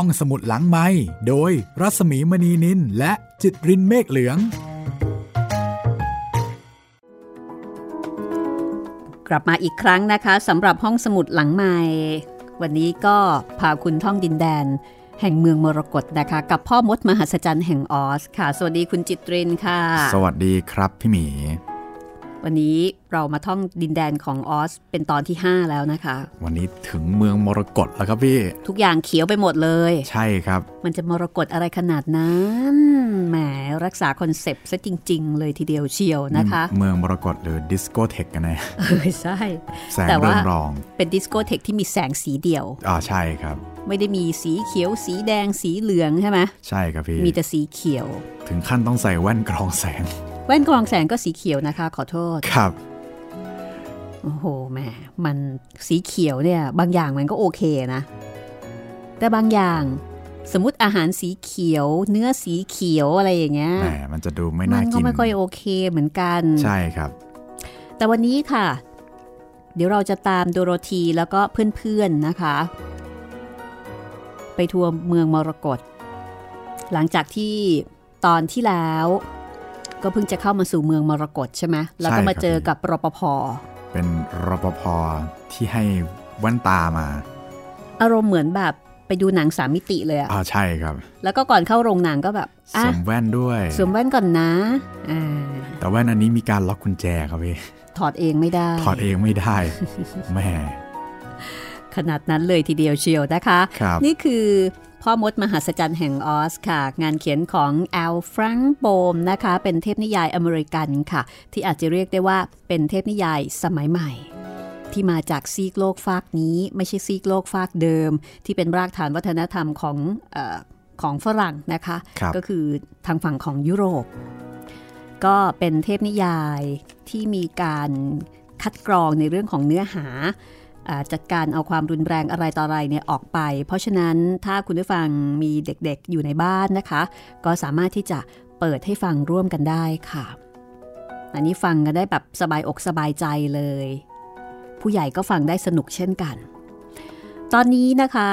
ห้องสมุดหลังไม้โดยรัสมีมณีนินและจิตรินเมฆเหลือง กลับมาอีกครั้งนะคะสำหรับห้องสมุดหลังไม้วันนี้ก็พาคุณท่องดินแดน แห่งเมืองมรกตนะคะ กับพ่อมดมหัศจรรย์แห่งออส ค่ะ สวัสดีคุณจิตรินค่ะ สวัสดีครับพี่หมี วันนี้เรามาท่องดินแดนของออสเป็นตอนที่ 5 แล้วนะคะ วันนี้ถึงเมืองมรกตแล้วครับพี่ ทุกอย่างเขียวไปหมดเลย ใช่ครับ มันจะมรกตอะไรขนาดนั้นแหมรักษาคอนเซปต์ซะจริง ๆ เลยทีเดียวเชียวนะคะ เมืองมรกตหรือดิสโกเทกกันแน่เออใช่แสงแต่เรื่ว่าองรองเป็นดิสโกเทคที่มีแสงสีเดียวอ่าใช่ครับไม่ได้มีสีเขียว สีแดงสีเหลืองใช่ไหมใช่ครับพี่ มีแต่สีเขียว ถึงขั้นต้องใส่แว่นกรองแสง แว่นกรองแสงก็สีเขียวนะคะ ขอโทษครับโอ้โหแหมมันสีเขียวเนี่ย บางอย่างมันก็โอเคนะ แต่บางอย่างสมมติอาหารสีเขียว เนื้อสีเขียวอะไรอย่างเงี้ยแหมมันจะดูไม่มัน่านก็กินไม่ค่อยโอเคเหมือนกัน ใช่ครับ แต่วันนี้ค่ะ เดี๋ยวเราจะตามโดโรธีแล้วก็เพื่อนๆนะคะ ไปทัวร์เมืองมรกตหลังจากที่ตอนที่แล้ว ก็เพิ่งจะเข้ามาสู่เมืองมรกตใช่ไหมแล้วก็มาเจอกับรปภ เป็นรปภที่ให้แว่นตามา อารมณ์เหมือนแบบไปดูหนังสามมิติเลยอะอ่าใช่ครับ แล้วก็ก่อนเข้าโรงหนังก็แบบสอะวมแว่นด้วยสวมแว่นก่อนนะอ่าแต่แว่นอันนี้มีการล็อกกุญแจครับพี่ถอดเองไม่ได้ ถอดเองไม่ได้แหม่ขนาดนั้นเลยทีเดียวเชียวนะคะครับนี่คือ พ่อมดมหัศจรรย์แห่งออสค่ะ งานเขียนของแอลฟรังโบมนะคะ เป็นเทพนิยายอเมริกันค่ะ ที่อาจจะเรียกได้ว่าเป็นเทพนิยายสมัยใหม่ ที่มาจากซีกโลกฟากนี้ไม่ใช่ซีกโลกฟากเดิม ที่เป็นรากฐานวัฒนธรรมของเออของฝรั่งนะคะครับก็คือทางฝั่งของยุโรป ก็เป็นเทพนิยายที่มีการคัดกรองในเรื่องของเนื้อหาอ่า จัดการเอาความรุนแรงอะไรต่ออะไรเนี่ยออกไป เพราะฉะนั้นถ้าคุณผู้ฟังมีเด็กๆอยู่ในบ้านนะคะ ก็สามารถที่จะเปิดให้ฟังร่วมกันได้ค่ะ อันนี้ฟังกันได้แบบสบายอกสบายใจเลย ผู้ใหญ่ก็ฟังได้สนุกเช่นกัน ตอนนี้นะคะ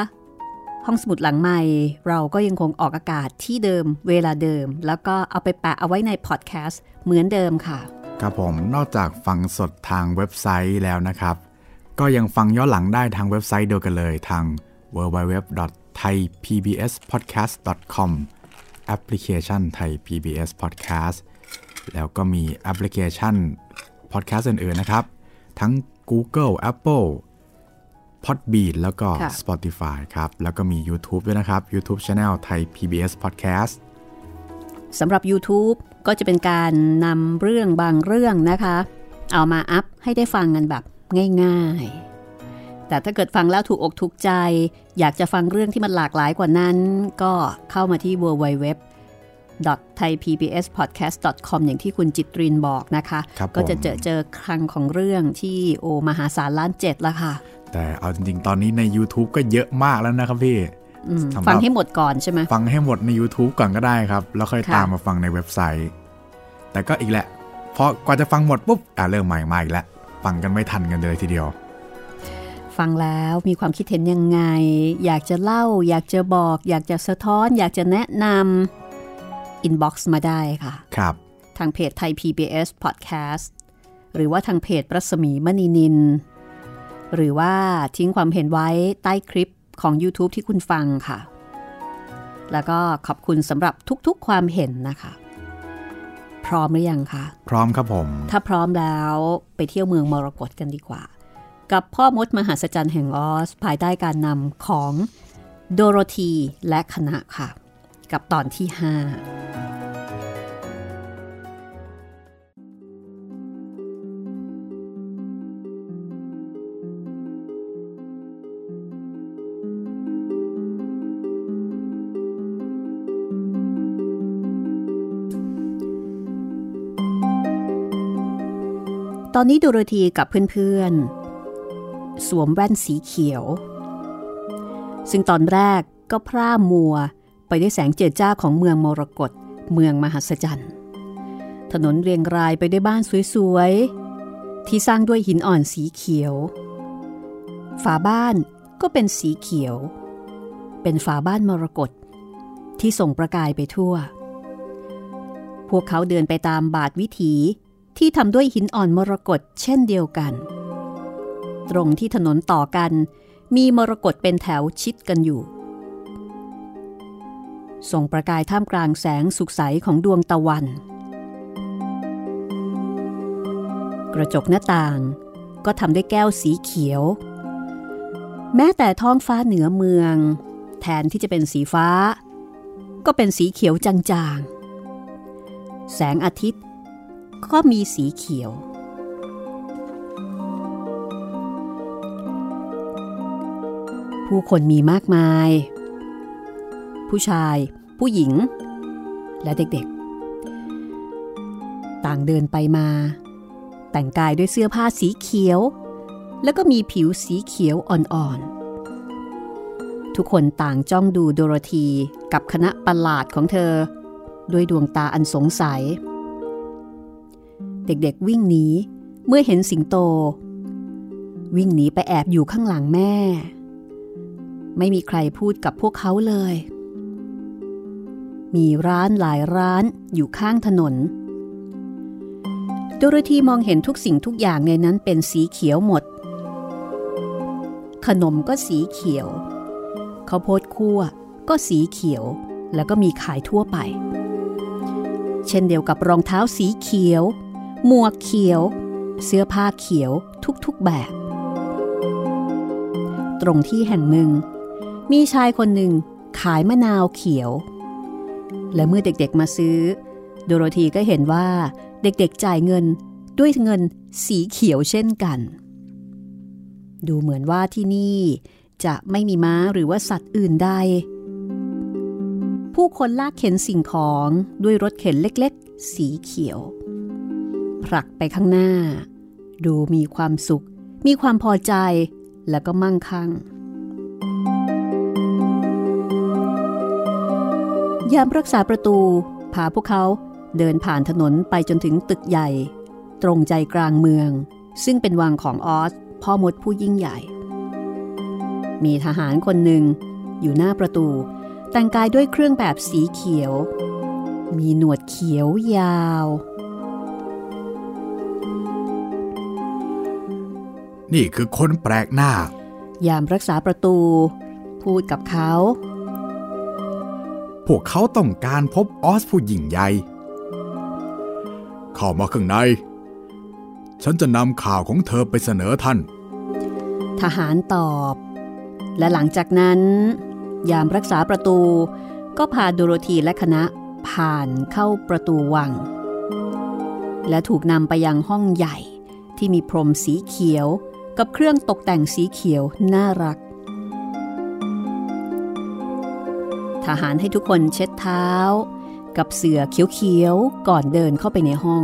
ห้องสมุดหลังใหม่เราก็ยังคงออกอากาศที่เดิมเวลาเดิม แล้วก็เอาไปแปะเอาไว้ในพอดแคสต์เหมือนเดิมค่ะ ครับผมนอกจากฟังสดทางเว็บไซต์แล้วนะครับ ก็ยังฟังย้อนหลังได้ทางเว็บไซต์เดียวกันเลยทาง www.thaipbspodcast.com แอปพลิเคชัน Thai PBS Podcast แล้วก็มีแอปพลิเคชัน Podcast อื่นๆนะครับ ทั้ง Google Apple Podbean แล้วก็ค่ะ Spotify ครับ แล้วก็มี YouTube ด้วยนะครับ YouTube Channel Thai PBS Podcast สำหรับ YouTube ก็จะเป็นการนำเรื่องบางเรื่องนะคะ เอามาอัพให้ได้ฟังกันแบบ ง่ายๆ แต่ถ้าเกิดฟังแล้วถูกอกถูกใจ อยากจะฟังเรื่องที่มันหลากหลายกว่านั้น ก็เข้ามาที่ www thaipbspodcast.com อย่างที่คุณจิตรินบอกนะคะครับผมก็จะเจอเจอคลังของเรื่องที่โอมหาศาลล้านเจ็ดละค่ะ แต่เอาจริงๆ ตอนนี้ใน YouTube ก็เยอะมากแล้วนะครับพี่อืมสำหรับฟังให้หมดก่อนใช่ไหมฟังให้หมดใน YouTube ก่อนก็ได้ครับ แล้วค่อยค่ะตามมาฟังในเว็บไซต์ แต่ก็อีกแหละพอกว่าจะฟังหมดปุ๊บอะเริ่มใหม่มาอีกแล้ว ฟังกันไม่ทันกันเลยทีเดียว ฟังแล้วมีความคิดเห็นยังไง อยากจะเล่า อยากจะบอก อยากจะสะท้อน อยากจะแนะนำ inbox มาได้ค่ะ ครับ ทางเพจไทย PBS Podcast หรือว่าทางเพจรัศมีมณีนิน หรือว่าทิ้งความเห็นไว้ใต้คลิปของ YouTube ที่คุณฟังค่ะ แล้วก็ขอบคุณสำหรับทุกๆความเห็นนะคะ พร้อมหรือยังคะ พร้อมครับผม ถ้าพร้อมแล้วไปเที่ยวเมืองมรกตกันดีกว่า กับพ่อมดมหัศจรรย์แห่งออส ภายใต้การนำของโดโรธีและคณะค่ะ กับตอนที่ 5 ตอนนี้โดโรธีกับเพื่อนๆ สวมแว่นสีเขียว ซึ่งตอนแรกก็พร่ามัวไปได้วยแสงเจิดจ้าของเมืองมรกตเมืองมหัศจรรย์ ถนนเรียงรายไปด้วยบ้านสวยๆ ที่สร้างด้วยหินอ่อนสีเขียว ฝาบ้านก็เป็นสีเขียว เป็นฝาบ้านมรกตที่ส่งประกายไปทั่ว พวกเขาเดินไปตามบาทวิถี ที่ทำด้วยหินอ่อนมรกตเช่นเดียวกัน ตรงที่ถนนต่อกัน มีมรกตเป็นแถวชิดกันอยู่ ส่งประกายท่ามกลางแสงสุกใสของดวงตะวัน กระจกหน้าต่างก็ทำด้วยแก้วสีเขียว แม้แต่ท้องฟ้าเหนือเมือง แทนที่จะเป็นสีฟ้า ก็เป็นสีเขียวจางๆ แสงอาทิตย์ ก็มีสีเขียว ผู้คนมีมากมาย ผู้ชาย ผู้หญิง และเด็กๆ ต่างเดินไปมา แต่งกายด้วยเสื้อผ้าสีเขียว แล้วก็มีผิวสีเขียวอ่อนๆทุกคนต่างจ้องดูโดโรธีกับคณะประหลาดของเธอ ด้วยดวงตาอันสงสัย เด็กๆวิ่งหนีเมื่อเห็นสิงโต วิ่งหนีไปแอบอยู่ข้างหลังแม่ ไม่มีใครพูดกับพวกเขาเลย มีร้านหลายร้านอยู่ข้างถนนโดโรธีมองเห็นทุกสิ่งทุกอย่างในนั้นเป็นสีเขียวหมด ขนมก็สีเขียวข้าวโพดคั่วก็สีเขียวแล้วก็มีขายทั่วไป เช่นเดียวกับรองเท้าสีเขียว หมวกเขียว เสื้อผ้าเขียวทุกๆแบบ ตรงที่แห่งหนึ่ง มีชายคนหนึ่งขายมะนาวเขียว และเมื่อเด็กๆมาซื้อ โดโรธีก็เห็นว่าเด็กๆจ่ายเงินด้วยเงินสีเขียวเช่นกัน ดูเหมือนว่าที่นี่จะไม่มีม้าหรือว่าสัตว์อื่นใด ผู้คนลากเข็นสิ่งของด้วยรถเข็นเล็กๆ สีเขียว ผลักไปข้างหน้า ดูมีความสุข มีความพอใจแล้วก็มั่งคั่ง ยามรักษาประตูพาพวกเขาเดินผ่านถนนไปจนถึงตึกใหญ่ ตรงใจกลางเมือง ซึ่งเป็นวังของออสพ่อมดผู้ยิ่งใหญ่ มีทหารคนหนึ่ง อยู่หน้าประตู แต่งกายด้วยเครื่องแบบสีเขียว มีหนวดเขียวยาว นี่คือคนแปลกหน้า ยามรักษาประตู พูดกับเขา พวกเขาต้องการพบออสผู้ยิ่งใหญ่ เข้ามาข้างใน ฉันจะนำข่าวของเธอไปเสนอท่าน ทหารตอบ และหลังจากนั้น ยามรักษาประตูก็พาโดโรธีและคณะผ่านเข้าประตูวัง และถูกนำไปยังห้องใหญ่ที่มีพรมสีเขียว กับเครื่องตกแต่งสีเขียวน่ารัก ทหารให้ทุกคนเช็ดเท้า กับเสือเขียวๆก่อนเดินเข้าไปในห้อง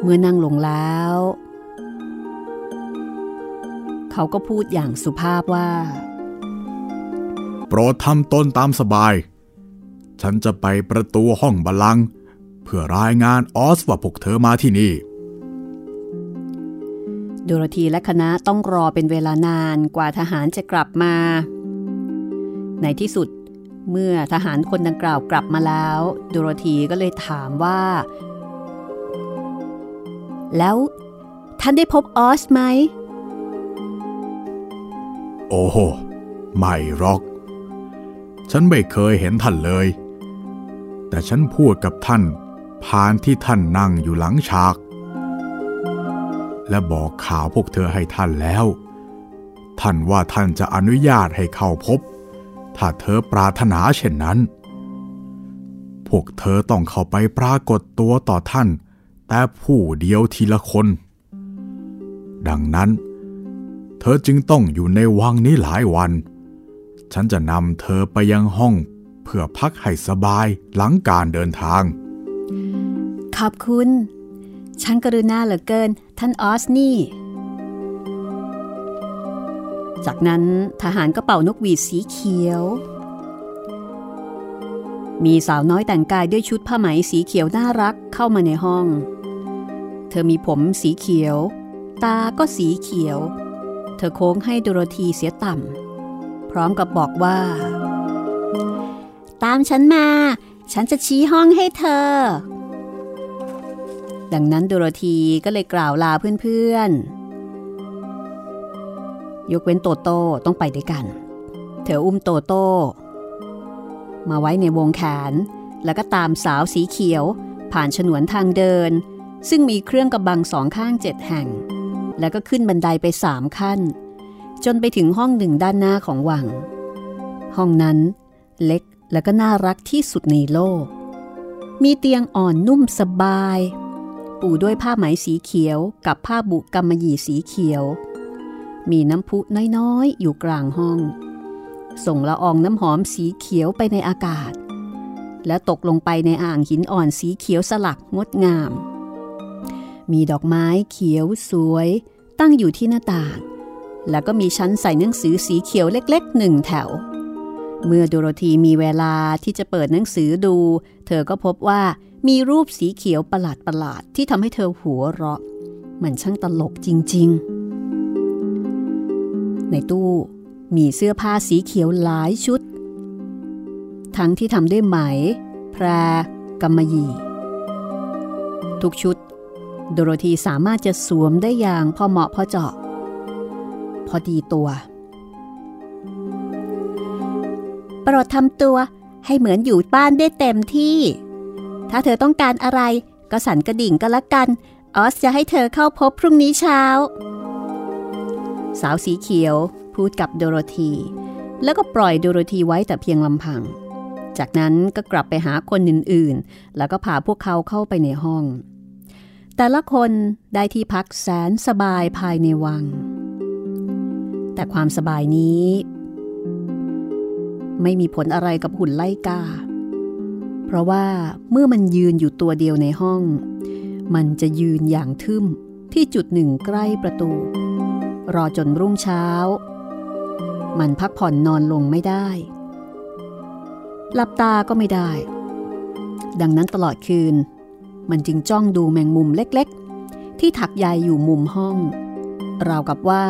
เมื่อนั่งลงแล้ว เขาก็พูดอย่างสุภาพว่า โปรดทำตนตามสบาย ฉันจะไปประตูห้องบัลลังก์เพื่อรายงานออสว่าพวกเธอมาที่นี่ โดโรธีและคณะต้องรอเป็นเวลานานกว่าทหารจะกลับมา ในที่สุดเมื่อทหารคนดังกล่าวกลับมาแล้ว โดโรธีก็เลยถามว่า แล้วท่านได้พบออสไหม โอ้โห ไม่หรอก ฉันไม่เคยเห็นท่านเลย แต่ฉันพูดกับท่านผ่านที่ท่านนั่งอยู่หลังฉาก และบอกข่าวพวกเธอให้ท่านแล้ว ท่านว่าท่านจะอนุญาตให้เข้าพบ ถ้าเธอปรารถนาเช่นนั้น พวกเธอต้องเข้าไปปรากฏตัวต่อท่าน แต่ผู้เดียวทีละคน ดังนั้น เธอจึงต้องอยู่ในวังนี้หลายวัน ฉันจะนำเธอไปยังห้องเพื่อพักให้สบายหลังการเดินทาง ขอบคุณ ฉันกรุณาเหลือเกิน ท่านออสนี่ จากนั้นทหารก็เป่านกหวีดสีเขียว มีสาวน้อยแต่งกายด้วยชุดผ้าไหมสีเขียวน่ารักเข้ามาในห้อง เธอมีผมสีเขียว ตาก็สีเขียว เธอโค้งให้โดโรธีเสียต่ำพร้อมกับบอกว่า ตามฉันมา ฉันจะชี้ห้องให้เธอ ดังนั้นโดโรธีก็เลยกล่าวลาเพื่อนๆ ยกเว้นโตโต้ต้องไปด้วยกัน เธออุ้มโตโต้มาไว้ในวงแขน แล้วก็ตามสาวสีเขียว ผ่านฉนวนทางเดิน ซึ่งมีเครื่องกระบังสองข้างเจ็ดแห่ง แล้วก็ขึ้นบันไดไปสามขั้น จนไปถึงห้องหนึ่งด้านหน้าของวัง ห้องนั้นเล็กแล้วก็น่ารักที่สุดในโลก มีเตียงอ่อนนุ่มสบาย ปูด้วยผ้าไหมสีเขียวกับผ้าบุกำมะหยี่สีเขียว มีน้ำพุน้อยๆ อยู่กลางห้อง ส่งละอองน้ำหอมสีเขียวไปในอากาศ และตกลงไปในอ่างหินอ่อนสีเขียวสลักงดงาม มีดอกไม้เขียวสวย ตั้งอยู่ที่หน้าต่าง แล้วก็มีชั้นใส่หนังสือสีเขียวเล็กๆหนึ่งแถว เมื่อโดโรธีมีเวลาที่จะเปิดหนังสือดู เธอก็พบว่า มีรูปสีเขียวประหลาดประหลาดที่ทำให้เธอหัวเราะ มันช่างตลกจริง ๆ ในตู้มีเสื้อผ้าสีเขียวหลายชุด ทั้งที่ทำด้วยไหม แพรกำมะหยี่ ทุกชุด โดโรธีสามารถจะสวมได้อย่างพอเหมาะพอเจาะ พอดีตัวโปรดทำตัวให้เหมือนอยู่บ้านได้เต็มที่ ถ้าเธอต้องการอะไร ก็สั่นกระดิ่งก็แล้วกัน ออสจะให้เธอเข้าพบพรุ่งนี้เช้า สาวสีเขียวพูดกับโดโรธี แล้วก็ปล่อยโดโรธีไว้แต่เพียงลำพัง จากนั้นก็กลับไปหาคนอื่นๆ แล้วก็พาพวกเขาเข้าไปในห้อง แต่ละคนได้ที่พักแสนสบายภายในวัง แต่ความสบายนี้ ไม่มีผลอะไรกับหุ่นไล่กา เพราะว่าเมื่อมันยืนอยู่ตัวเดียวในห้อง มันจะยืนอย่างทึ่มที่จุดหนึ่งใกล้ประตู รอจนรุ่งเช้า มันพักผ่อนนอนลงไม่ได้ หลับตาก็ไม่ได้ ดังนั้นตลอดคืน มันจึงจ้องดูแมงมุมเล็กๆ ที่ถักใยอยู่มุมห้อง ราวกับว่า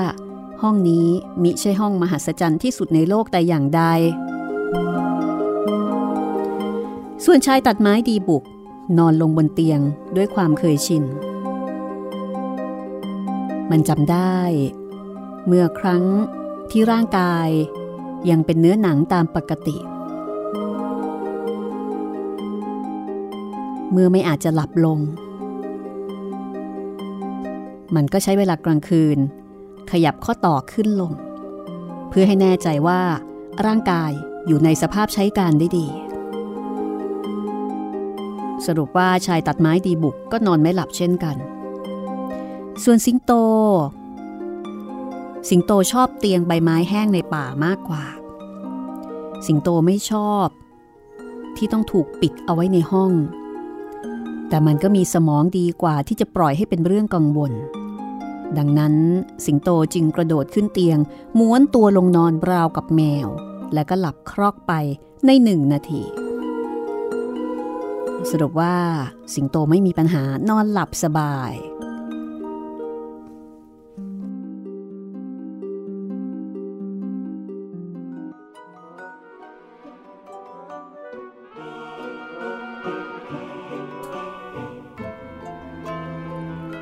ห้องนี้มิใช่ห้องมหัศจรรย์ที่สุดในโลกแต่อย่างใด ส่วนชายตัดไม้ดีบุก นอนลงบนเตียงด้วยความเคยชิน มันจำได้ เมื่อครั้งที่ร่างกายยังเป็นเนื้อหนังตามปกติ เมื่อไม่อาจจะหลับลง มันก็ใช้เวลากลางคืน ขยับข้อต่อขึ้นลง เพื่อให้แน่ใจว่าร่างกายอยู่ในสภาพใช้การได้ดี สรุปว่าชายตัดไม้ดีบุกก็นอนไม่หลับเช่นกัน ส่วนสิงโต สิงโตชอบเตียงใบไม้แห้งในป่ามากกว่า สิงโตไม่ชอบ ที่ต้องถูกปิดเอาไว้ในห้อง แต่มันก็มีสมองดีกว่าที่จะปล่อยให้เป็นเรื่องกังวล ดังนั้นสิงโตจึงกระโดดขึ้นเตียง ม้วนตัวลงนอนราวกับแมว แล้วก็หลับครอกไปในหนึ่งนาที สรุปว่าสิงโตไม่มีปัญหานอนหลับสบาย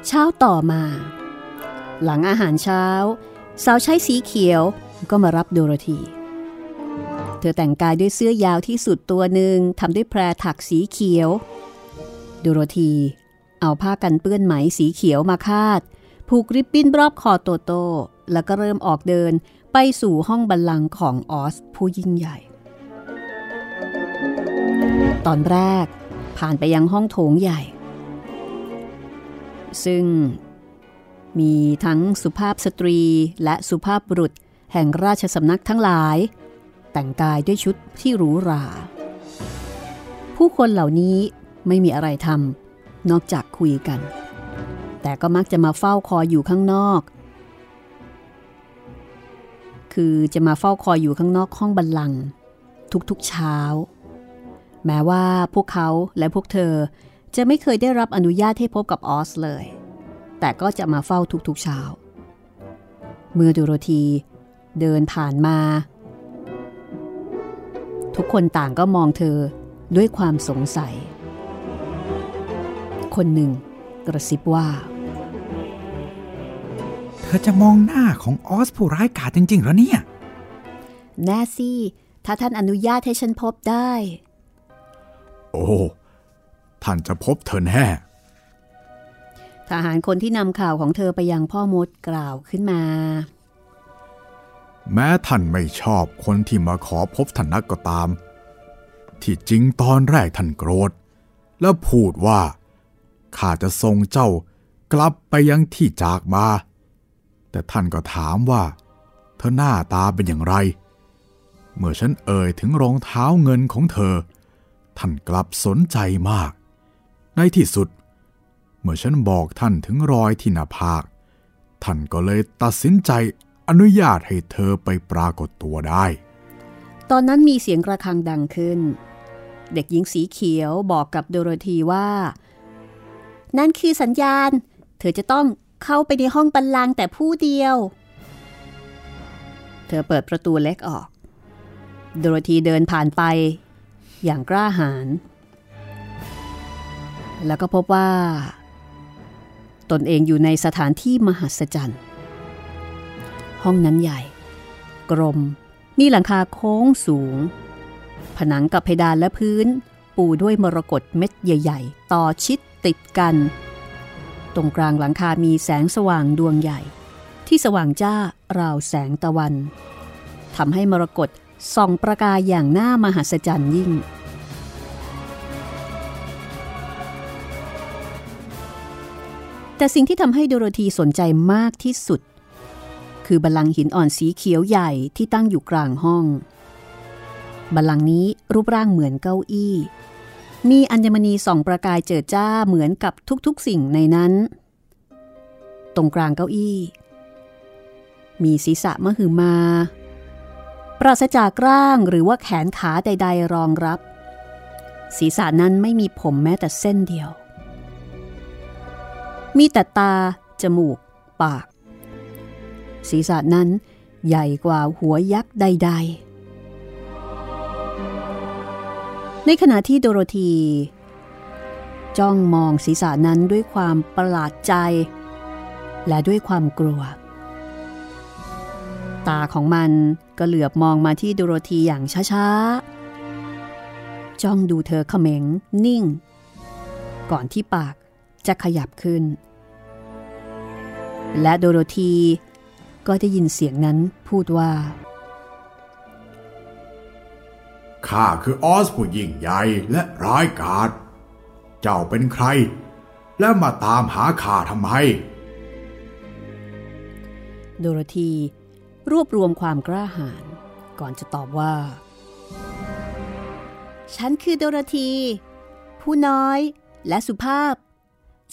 เช้าต่อมา หลังอาหารเช้า สาวใช้สีเขียวก็มารับโดโรธี ธอแต่งกายด้วยเสื้อยาวที่สุดตัวหนึ่งทำด้วยแพรถักสีเขียวโดโรธี เอาผ้ากันเปื้อนไหมสีเขียวมาคาด ผูกริบบิ้นรอบคอโตโต แล้วก็เริ่มออกเดินไปสู่ห้องบัลลังก์ของออสผู้ยิ่งใหญ่ ตอนแรกผ่านไปยังห้องโถงใหญ่ ซึ่งมีทั้งสุภาพสตรีและสุภาพบุรุษแห่งราชสำนักทั้งหลาย แต่งกายด้วยชุดที่หรูหรา ผู้คนเหล่านี้ไม่มีอะไรทำนอกจากคุยกัน แต่ก็มักจะมาเฝ้าคอยอยู่ข้างนอก คือจะมาเฝ้าคอยอยู่ข้างนอกห้องบัลลังก์ทุกๆเช้า แม้ว่าพวกเขาและพวกเธอจะไม่เคยได้รับอนุญาตให้พบกับออสเลย แต่ก็จะมาเฝ้าทุกๆเช้า เมื่อดูโรธีเดินผ่านมา ทุกคนต่างก็มองเธอด้วยความสงสัย คนหนึ่งกระซิบว่า เธอจะมองหน้าของออสผู้ร้ายกาจจริงๆเหรอเนี่ย แน่สิ ถ้าท่านอนุญาตให้ฉันพบได้ โอ้ ท่านจะพบเธอแน่ทหารคนที่นำข่าวของเธอไปยังพ่อมดกล่าวขึ้นมา แม้ท่านไม่ชอบคนที่มาขอพบท่านนักก็ตาม ที่จริงตอนแรกท่านโกรธ แล้วพูดว่า ข้าจะส่งเจ้ากลับไปยังที่จากมา แต่ท่านก็ถามว่า เธอหน้าตาเป็นอย่างไร เมื่อฉันเอ่ยถึงรองเท้าเงินของเธอ ท่านกลับสนใจมาก ในที่สุด เมื่อฉันบอกท่านถึงรอยที่หน้าผากท่านก็เลยตัดสินใจ อนุญาตให้เธอไปปรากฏตัวได้ ตอนนั้นมีเสียงกระฆังดังขึ้น เด็กหญิงสีเขียวบอกกับโดโรธีว่า นั่นคือสัญญาณ เธอจะต้องเข้าไปในห้องบรรลังแต่ผู้เดียว เธอเปิดประตูเล็กออก โดโรธีเดินผ่านไป อย่างกล้าหาญ แล้วก็พบว่า ตนเองอยู่ในสถานที่มหัศจรรย์ ห้องนั้นใหญ่ กลม มีหลังคาโค้งสูง ผนังกับเพดานและพื้น ปูด้วยมรกตเม็ดใหญ่ ๆ ต่อชิดติดกัน ตรงกลางหลังคามีแสงสว่างดวงใหญ่ ที่สว่างจ้าราวแสงตะวันทำให้มรกตส่องประกายอย่างน่ามหัศจรรย์ยิ่งแต่สิ่งที่ทำให้โดโรธีสนใจมากที่สุด คือบัลลังก์หินอ่อนสีเขียวใหญ่ที่ตั้งอยู่กลางห้อง บัลลังก์นี้รูปร่างเหมือนเก้าอี้ มีอัญมณีส่องประกายเจิดจ้าเหมือนกับทุกๆสิ่งในนั้น ตรงกลางเก้าอี้ มีศีรษะมหึมา ปราศจากร่างหรือว่าแขนขาใด ๆ รองรับ ศีรษะนั้นไม่มีผมแม้แต่เส้นเดียว มีแต่ตา จมูก ปาก ศีรษะนั้นใหญ่กว่าหัวยักษ์ใด ๆ ในขณะที่โดโรธี จ้องมองศีรษะนั้นด้วยความประหลาดใจ และด้วยความกลัว ตาของมันก็เหลือบมองมาที่โดโรธีอย่างช้า ๆ จ้องดูเธอเขม็งนิ่ง ก่อนที่ปากจะขยับขึ้น และโดโรธี ก็ได้ยินเสียงนั้นพูดว่า ข้าคือออสผู้ยิ่งใหญ่และร้ายกาจ เจ้าเป็นใคร และมาตามหาข้าทำไม โดโรธีรวบรวมความกล้าหาญก่อนจะตอบว่า ฉันคือโดโรธี ผู้น้อยและสุภาพ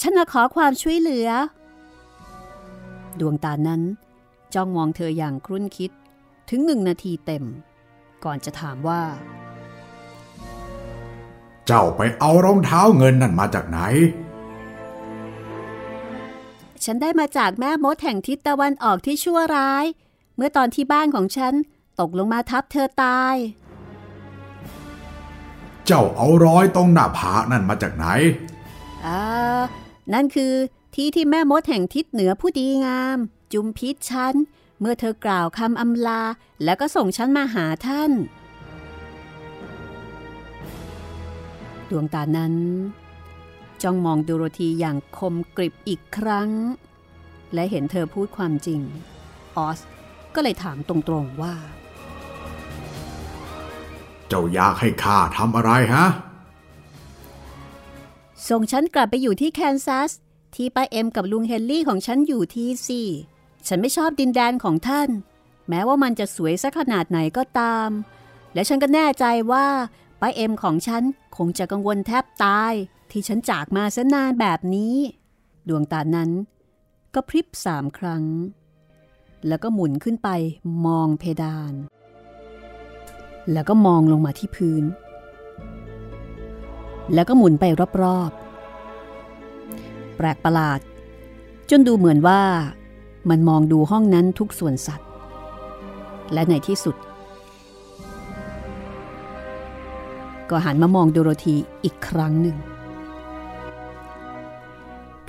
ฉันมาขอความช่วยเหลือ ดวงตานั้น จ้องมองเธออย่างครุ่นคิดถึงหนึ่งนาทีเต็ม ก่อนจะถามว่า เจ้าไปเอารองเท้าเงินนั่นมาจากไหน ฉันได้มาจากแม่มดแห่งทิศตะวันออกที่ชั่วร้าย เมื่อตอนที่บ้านของฉันตกลงมาทับเธอตาย เจ้าเอารอยตรงหน้าผากนั่นมาจากไหนอ่านั่นคือที่ที่แม่มดแห่งทิศเหนือผู้ดีงาม จุมพิษฉัน เมื่อเธอกล่าวคำอำลา แล้วก็ส่งฉันมาหาท่าน ดวงตานั้น จ้องมองดูโรธีอย่างคมกริบอีกครั้ง และเห็นเธอพูดความจริง ออสก็เลยถามตรงๆว่า เจ้าอยากให้ข้าทำอะไรฮะ ส่งฉันกลับไปอยู่ที่แคนซัสที่ป้าเอ็มกับลุงเฮนรี่ของฉันอยู่ที่สิ ฉันไม่ชอบดินแดนของท่าน แม้ว่ามันจะสวยสักขนาดไหนก็ตาม และฉันก็แน่ใจว่าป้าเอ็มของฉันคงจะกังวลแทบตาย ที่ฉันจากมาซะนานแบบนี้ ดวงตานั้น ก็พริบสามครั้ง แล้วก็หมุนขึ้นไปมองเพดาน แล้วก็มองลงมาที่พื้น แล้วก็หมุนไปรอบๆ แปลกประหลาด จนดูเหมือนว่า มันมองดูห้องนั้นทุกส่วนสัตว์ และในที่สุด ก็หันมามองโดโรธีอีกครั้งหนึ่ง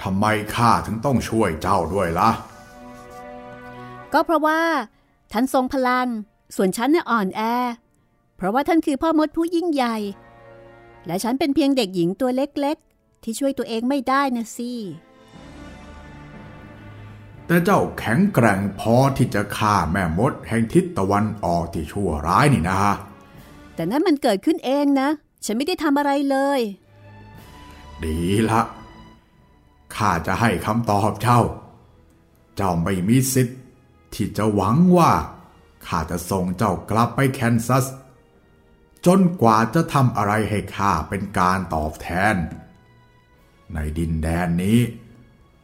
ทำไมข้าถึงต้องช่วยเจ้าด้วยละ่ะ ก็เพราะว่าท่านทรงพลัง ส่วนฉันเนี่ยอ่อนแอ เพราะว่าท่านคือพ่อมดผู้ยิ่งใหญ่ และฉันเป็นเพียงเด็กหญิงตัวเล็กๆ ที่ช่วยตัวเองไม่ได้นะสิ แต่เจ้าแข็งแกร่งพอที่จะฆ่าแม่มดแห่งทิศตะวันออกที่ชั่วร้ายนี่นะ แต่นั่นมันเกิดขึ้นเองนะ ฉันไม่ได้ทำอะไรเลย ดีละข้าจะให้คำตอบเจ้า เจ้าไม่มีสิทธิ์ที่จะหวังว่าข้าจะส่งเจ้ากลับไปแคนซัส จนกว่าจะทำอะไรให้ข้าเป็นการตอบแทน ในดินแดนนี้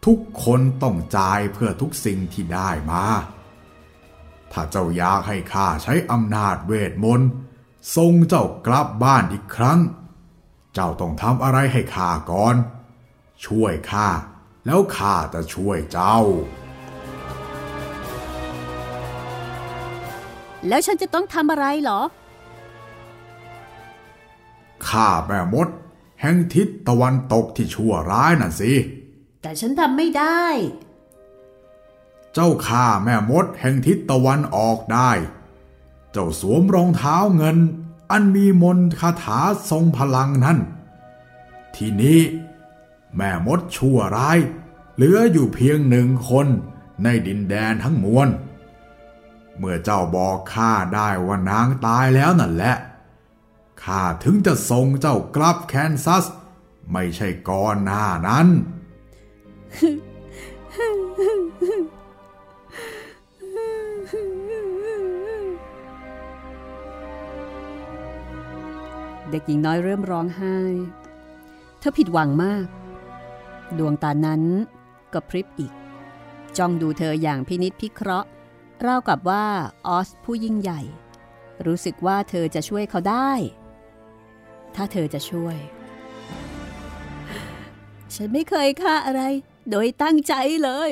ทุกคนต้องจ่ายเพื่อทุกสิ่งที่ได้มา ถ้าเจ้าอยากให้ข้าใช้อำนาจเวทมนต์ส่งเจ้ากลับบ้านอีกครั้ง เจ้าต้องทำอะไรให้ข้าก่อน ช่วยข้าแล้วข้าจะช่วยเจ้า แล้วฉันจะต้องทำอะไรเหรอ ข้าแม่มด แห่งทิศตะวันตกที่ชั่วร้ายน่ะสิ แต่ฉันทำไม่ได้ เจ้าข้าแม่มดแห่งทิศตะวันออกได้ เจ้าสวมรองเท้าเงิน อันมีมนคาถาทรงพลังนั้น ทีนี้แม่มดชั่วร้าย เหลืออยู่เพียงหนึ่งคนในดินแดนทั้งมวล เมื่อเจ้าบอกข้าได้ว่านางตายแล้วนั่นแหละ ข้าถึงจะส่งเจ้ากลับแคนซัส ไม่ใช่ก่อนหน้านั้น เด็กหญิงน้อยเริ่มร้องไห้ เธอผิดหวังมาก ดวงตานั้นก็พริบอีก จ้องดูเธออย่างพินิษพิเคราะห์ราวกับว่าออสผู้ยิ่งใหญ่ รู้สึกว่าเธอจะช่วยเขาได้ ถ้าเธอจะช่วย ฉันไม่เคยฆ่าอะไร โดยตั้งใจเลย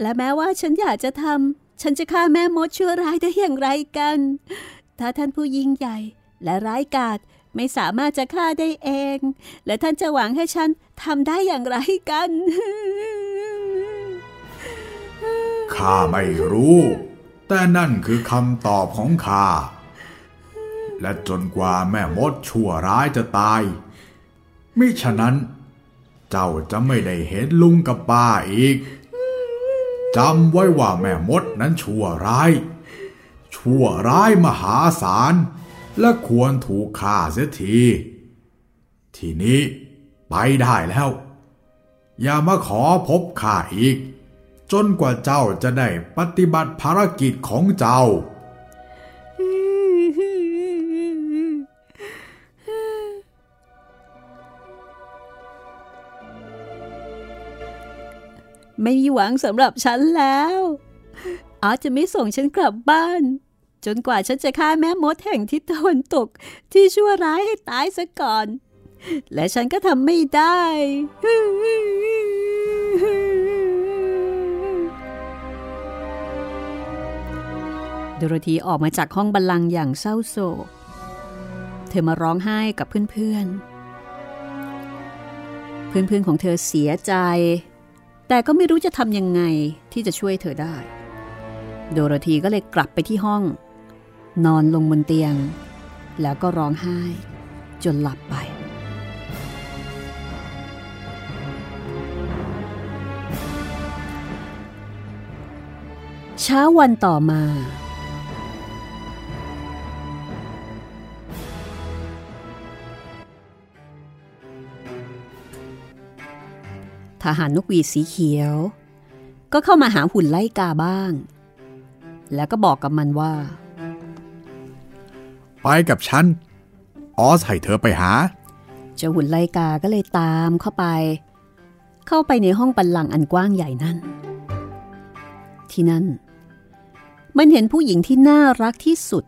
และแม้ว่าฉันอยากจะทำฉันจะฆ่าแม่มดชั่วร้ายได้อย่างไรกัน ถ้าท่านผู้ยิ่งใหญ่และร้ายกาจไม่สามารถจะฆ่าได้เอง และท่านจะหวังให้ฉันทำได้อย่างไรกัน ข้าไม่รู้ แต่นั่นคือคำตอบของข้า และจนกว่าแม่มดชั่วร้ายจะตาย มิฉะนั้น เจ้าจะไม่ได้เห็นลุงกับป้าอีกจำไว้ว่าแม่มดนั้นชั่วร้าย ชั่วร้ายมหาศาล และควรถูกฆ่าเสียที ทีนี้ไปได้แล้ว อย่ามาขอพบข้าอีก จนกว่าเจ้าจะได้ปฏิบัติภารกิจของเจ้า ไม่มีหวังสำหรับฉันแล้วอาจจะไม่ส่งฉันกลับบ้าน จนกว่าฉันจะฆ่าแม่มดแห่งทิศตะวันตกที่ชั่วร้ายให้ตายซะก่อน และฉันก็ทำไม่ได้ โดโรธีออกมาจากห้องบัลลังก์อย่างเศร้าโศก เธอมาร้องไห้กับเพื่อนๆ เพื่อนๆของเธอเสียใจ แต่ก็ไม่รู้จะทำยังไงที่จะช่วยเธอได้ โดโรธีก็เลยกลับไปที่ห้อง นอนลงบนเตียง แล้วก็ร้องไห้ จนหลับไป เช้าวันต่อมา ทหารนกหวีดสีเขียว ก็เข้ามาหาหุ่นไล่กาบ้าง แล้วก็บอกกับมันว่า ไปกับฉัน ออสให้เธอไปหา เจ้าหุ่นไลกาก็เลยตามเข้าไป เข้าไปในห้องปันลังก์อันกว้างใหญ่นั่นที่นั่น มันเห็นผู้หญิงที่น่ารักที่สุด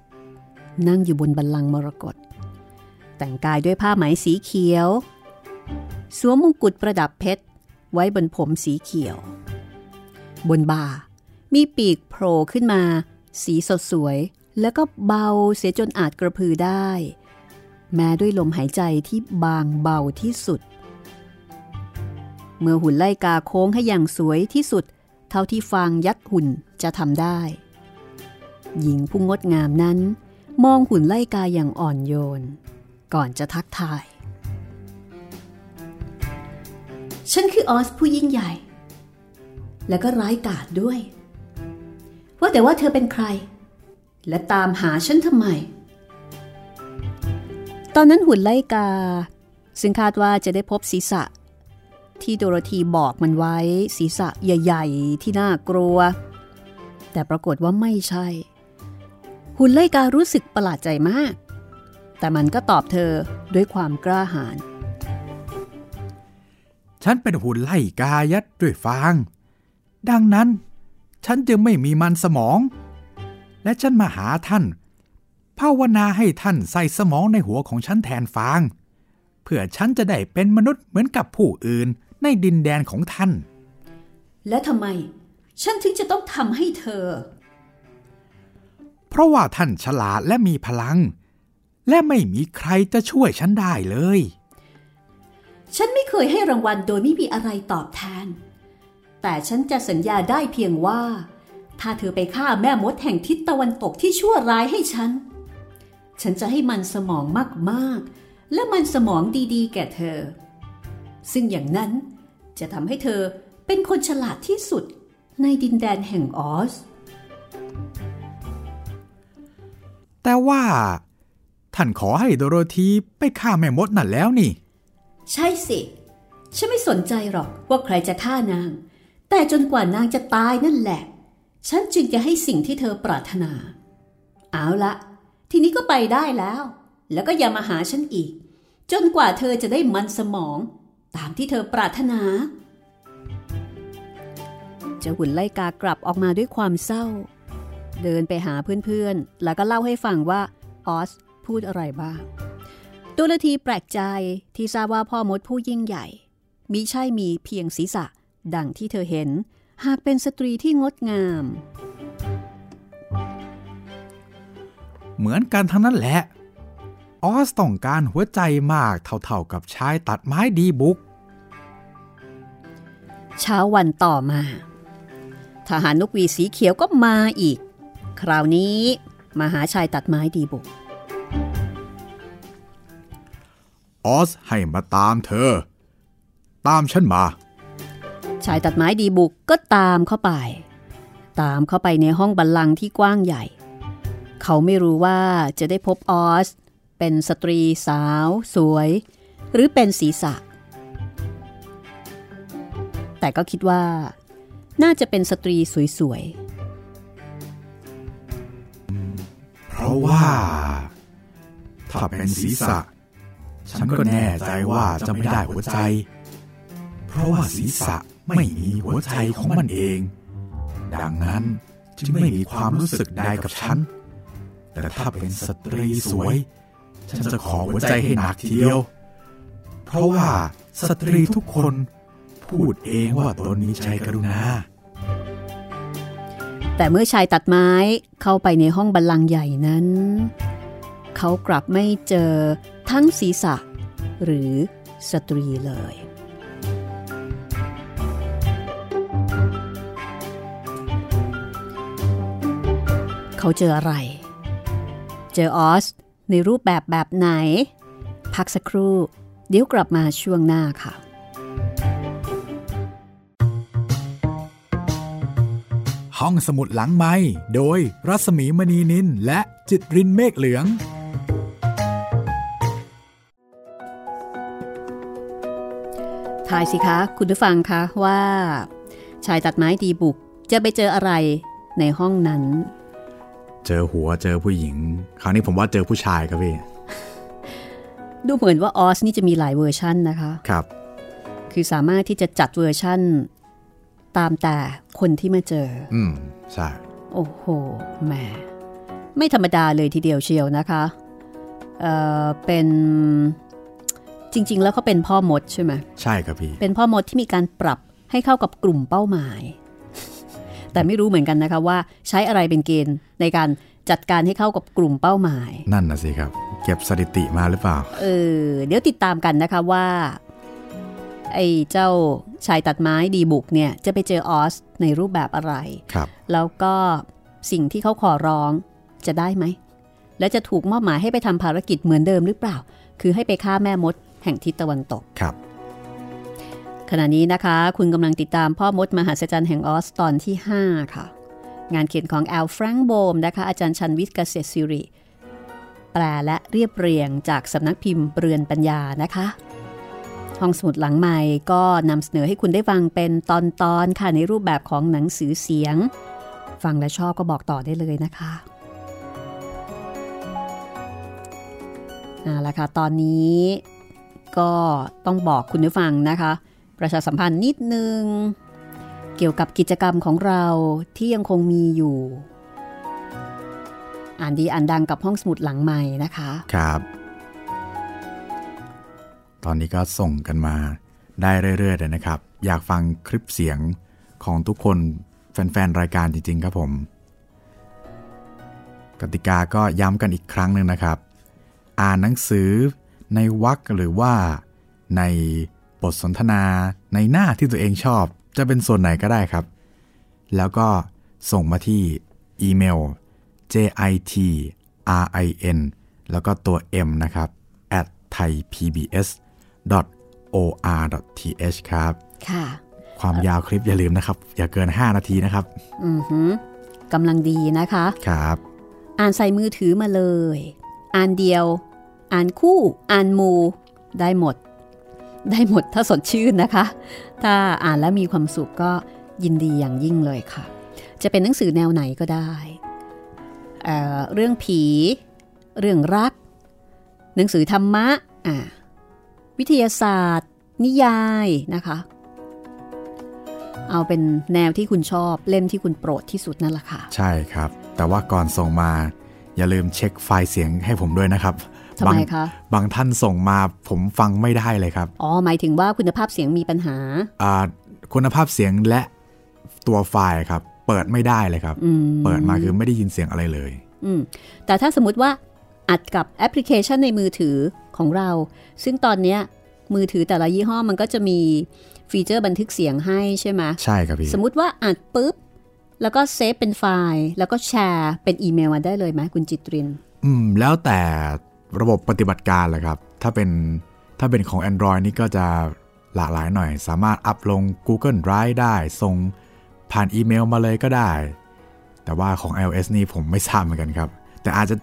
นั่งอยู่บนบันลังก์มรกตแต่งกายด้วยผ้าไหมสีเขียว สวมมงกุฎประดับเพชร ไว้บนผมสีเขียว บนบ่า มีปีกโผล่ขึ้นมา สีสดสวย แล้วก็เบาเสียจนอาจกระพือได้ แม้ด้วยลมหายใจที่บางเบาที่สุด เมื่อหุ่นไล่กาโค้งให้อย่างสวยที่สุด เท่าที่ฟางยัดหุ่นจะทำได้ หญิงผู้งดงามนั้น มองหุ่นไล่กาอย่างอ่อนโยน ก่อนจะทักทาย ฉันคือออสผู้ยิ่งใหญ่ และก็ร้ายกาจด้วย ว่าแต่ว่าเธอเป็นใคร และตามหาฉันทำไม ตอนนั้นหุ่นไล่กา ซึ่งคาดว่าจะได้พบศีรษะ ที่โดโรธีบอกมันไว้ศีรษะใหญ่ ๆ ที่น่ากลัว แต่ปรากฏว่าไม่ใช่ หุ่นไล่การู้สึกประหลาดใจมาก แต่มันก็ตอบเธอด้วยความกล้าหาญ ฉันเป็นหุ่นไล่กายัดด้วยฟาง ดังนั้น ฉันจึงไม่มีมันสมอง และฉันมาหาท่านภาวนาให้ท่านใส่สมองในหัวของฉันแทนฟาง เพื่อฉันจะได้เป็นมนุษย์เหมือนกับผู้อื่นในดินแดนของท่าน และทำไม ฉันถึงจะต้องทำให้เธอ เพราะว่าท่านฉลาดและมีพลัง และไม่มีใครจะช่วยฉันได้เลย ฉันไม่เคยให้รางวัลโดยไม่มีอะไรตอบแทน แต่ฉันจะสัญญาได้เพียงว่า ถ้าเธอไปฆ่าแม่มดแห่งทิศตะวันตกที่ชั่วร้ายให้ฉัน ฉันจะให้มันสมองมากๆ และมันสมองดีๆ แก่เธอ ซึ่งอย่างนั้นจะทำให้เธอเป็นคนฉลาดที่สุดในดินแดนแห่งออส แต่ว่า ท่านขอให้โดโรธีไปฆ่าแม่มดนั่นแล้วนี่ ใช่สิ ฉันไม่สนใจหรอกว่าใครจะฆ่านาง แต่จนกว่านางจะตายนั่นแหละ ฉันจึงจะให้สิ่งที่เธอปรารถนา เอาละ ทีนี้ก็ไปได้แล้ว แล้วก็อย่ามาหาฉันอีก จนกว่าเธอจะได้มันสมอง ตามที่เธอปรารถนา เจ้าหุ่นไล่กากลับออกมาด้วยความเศร้า เดินไปหาเพื่อนๆ แล้วก็เล่าให้ฟังว่าออสพูดอะไรบ้าง ดโรธีแปลกใจที่ทราบว่าพ่อมดผู้ยิ่งใหญ่ มิใช่มีเพียงศีรษะ ดังที่เธอเห็น หากเป็นสตรีที่งดงาม เหมือนกันทั้งนั้นแหละ ออสต้องการหัวใจมากเท่าๆกับชายตัดไม้ดีบุก เช้าวันต่อมา ทหารนกหวีดสีเขียวก็มาอีก คราวนี้มาหาชายตัดไม้ดีบุก ออสให้มาตามเธอ ตามฉันมา ชายตัดไม้ดีบุกก็ตามเข้าไป ตามเข้าไปในห้องบัลลังก์ที่กว้างใหญ่ เขาไม่รู้ว่าจะได้พบออส เป็นสตรีสาว สวย หรือเป็นศีรษะ แต่ก็คิดว่า น่าจะเป็นสตรีสวยเพราะว่า ถ้าเป็นศีรษะ ฉันก็แน่ใจว่าจะไม่ได้หัวใจ เพราะว่าศีรษะไม่มีหัวใจของมันเอง ดังนั้นจึงไม่มีความรู้สึกใดกับฉัน แต่ถ้าเป็นสตรีสวย ฉันจะขอหัวใจให้หนักทีเดียว เพราะว่าสตรีทุกคนพูดเองว่าตนมีใจกรุณาแต่เมื่อชายตัดไม้เข้าไปในห้องบัลลังก์ใหญ่นั้น เขากลับไม่เจอ ทั้งศีรษะ หรือสตรีเลย เขาเจออะไร เจอออส ในรูปแบบแบบไหน พักสักครู่ เดี๋ยวกลับมาช่วงหน้าค่ะ ห้องสมุดหลังไม้โดยรัศมีมณีนินและจิตรินเมฆเหลืองายสิคะคุณผู้ฟังคะว่า ชายตัดไม้ดีบุกจะไปเจออะไรในห้องนั้น เจอหัวเจอผู้หญิง คราวนี้ผมว่าเจอผู้ชายครับพี่ ดูเหมือนว่าออสนี่จะมีหลายเวอร์ชันนะคะ ครับ คือสามารถที่จะจัดเวอร์ชั่น ตามแต่คนที่มาเจอ อืมใช่โอ้โหแหมไม่ธรรมดาเลยทีเดียวเชียวนะคะ เอ่อเป็น จริง ๆ แล้วเขาเป็นพ่อมดใช่ไหมใช่ครับพี่ เป็นพ่อมดที่มีการปรับให้เข้ากับกลุ่มเป้าหมาย แต่ไม่รู้เหมือนกันนะคะว่าใช้อะไรเป็นเกณฑ์ในการจัดการให้เข้ากับกลุ่มเป้าหมาย นั่นนะสิครับ เก็บสถิติมาหรือเปล่า เออ เดี๋ยวติดตามกันนะคะว่า ไอ้เจ้าชายตัดไม้ดีบุกเนี่ย จะไปเจอออสในรูปแบบอะไรครับ แล้วก็สิ่งที่เขาขอร้องจะได้ไหม และจะถูกมอบหมายให้ไปทำภารกิจเหมือนเดิมหรือเปล่า คือให้ไปฆ่าแม่มด แห่งทิศตะวันตกครับขณะนี้นะคะ คุณกำลังติดตามพ่อมดมหัศจรรย์แห่งออสตอนที่ 5 ค่ะ งานเขียนของแอลแฟรงโบมนะคะ อาจารย์ชันวิทย์เกษตรศิริ แปลและเรียบเรียงจากสำนักพิมพ์เรือนปัญญานะคะ ห้องสมุดหลังใหม่ก็นำเสนอให้คุณได้ฟังเป็นตอนๆค่ะในรูปแบบของหนังสือเสียง ฟังและชอบก็บอกต่อได้เลยนะคะเอาละค่ะตอนนี้ ก็ต้องบอกคุณผู้ฟังนะคะ ประชาสัมพันธ์นิดนึง เกี่ยวกับกิจกรรมของเราที่ยังคงมีอยู่ อ่านดีอ่านดังกับห้องสมุดหลังใหม่นะคะครับ ตอนนี้ก็ส่งกันมาได้เรื่อยๆเลยนะครับ อยากฟังคลิปเสียงของทุกคนแฟนๆ รายการจริง ๆ ครับผม กติกาก็ย้ำกันอีกครั้งหนึ่งนะครับ อ่านหนังสือ ในวรรคหรือว่า ในบทสนทนาในหน้าที่ตัวเองชอบ จะเป็นส่วนไหนก็ได้ครับ แล้วก็ส่งมาที่อีเมล jitrin แล้วก็ตัว m นะครับ at thaipbs.or.th ครับ ค่ะ ความยาวคลิปอย่าลืมนะครับ อย่าเกิน 5 นาทีนะครับ อือหือกำลังดีนะคะ ครับ อ่านใส่มือถือมาเลย อ่านเดียว อ่านคู่ อ่านหมูได้หมด ได้หมดถ้าสดชื่นนะคะ ถ้าอ่านแล้วมีความสุขก็ยินดีอย่างยิ่งเลยค่ะ จะเป็นหนังสือแนวไหนก็ได้เเรื่องผี เรื่องรัก หนังสือธรรมะวิทยาศาสตร์ นิยายนะคะ เอาเป็นแนวที่คุณชอบเล่มที่คุณโปรดที่สุดนั่นแหละค่ะ ใช่ครับ แต่ว่าก่อนส่งมาอย่าลืมเช็คไฟล์เสียงให้ผมด้วยนะครับ ทำไมบางคะ บางท่านส่งมาผมฟังไม่ได้เลยครับ อ๋อ หมายถึงว่าคุณภาพเสียงมีปัญหา อ่า คุณภาพเสียงและตัวไฟล์ครับ เปิดไม่ได้เลยครับอืมเปิดมาคือไม่ได้ยินเสียงอะไรเลย อืม แต่ถ้าสมมติว่าอัดกับแอปพลิเคชันในมือถือของเรา ซึ่งตอนเนี้ยมือถือแต่ละยี่ห้อมันก็จะมีฟีเจอร์บันทึกเสียงให้ใช่ไหมใช่ครับพี่ สมมติว่าอัดปุ๊บ แล้วก็เซฟเป็นไฟล์ แล้วก็แชร์เป็นอีเมลมาได้เลยไหมคุณจิตริน อืม แล้วแต่ ระบบปฏิบัติการแหละครับ ถ้าเป็นถ้าเป็นของ Android นี่ก็จะหลากหลายหน่อย สามารถอัพลง Google Drive ได้ ส่งผ่านอีเมลมาเลยก็ได้ แต่ว่าของ iOS นี่ผมไม่ทราบเหมือนกันครับ แต่อาจจะ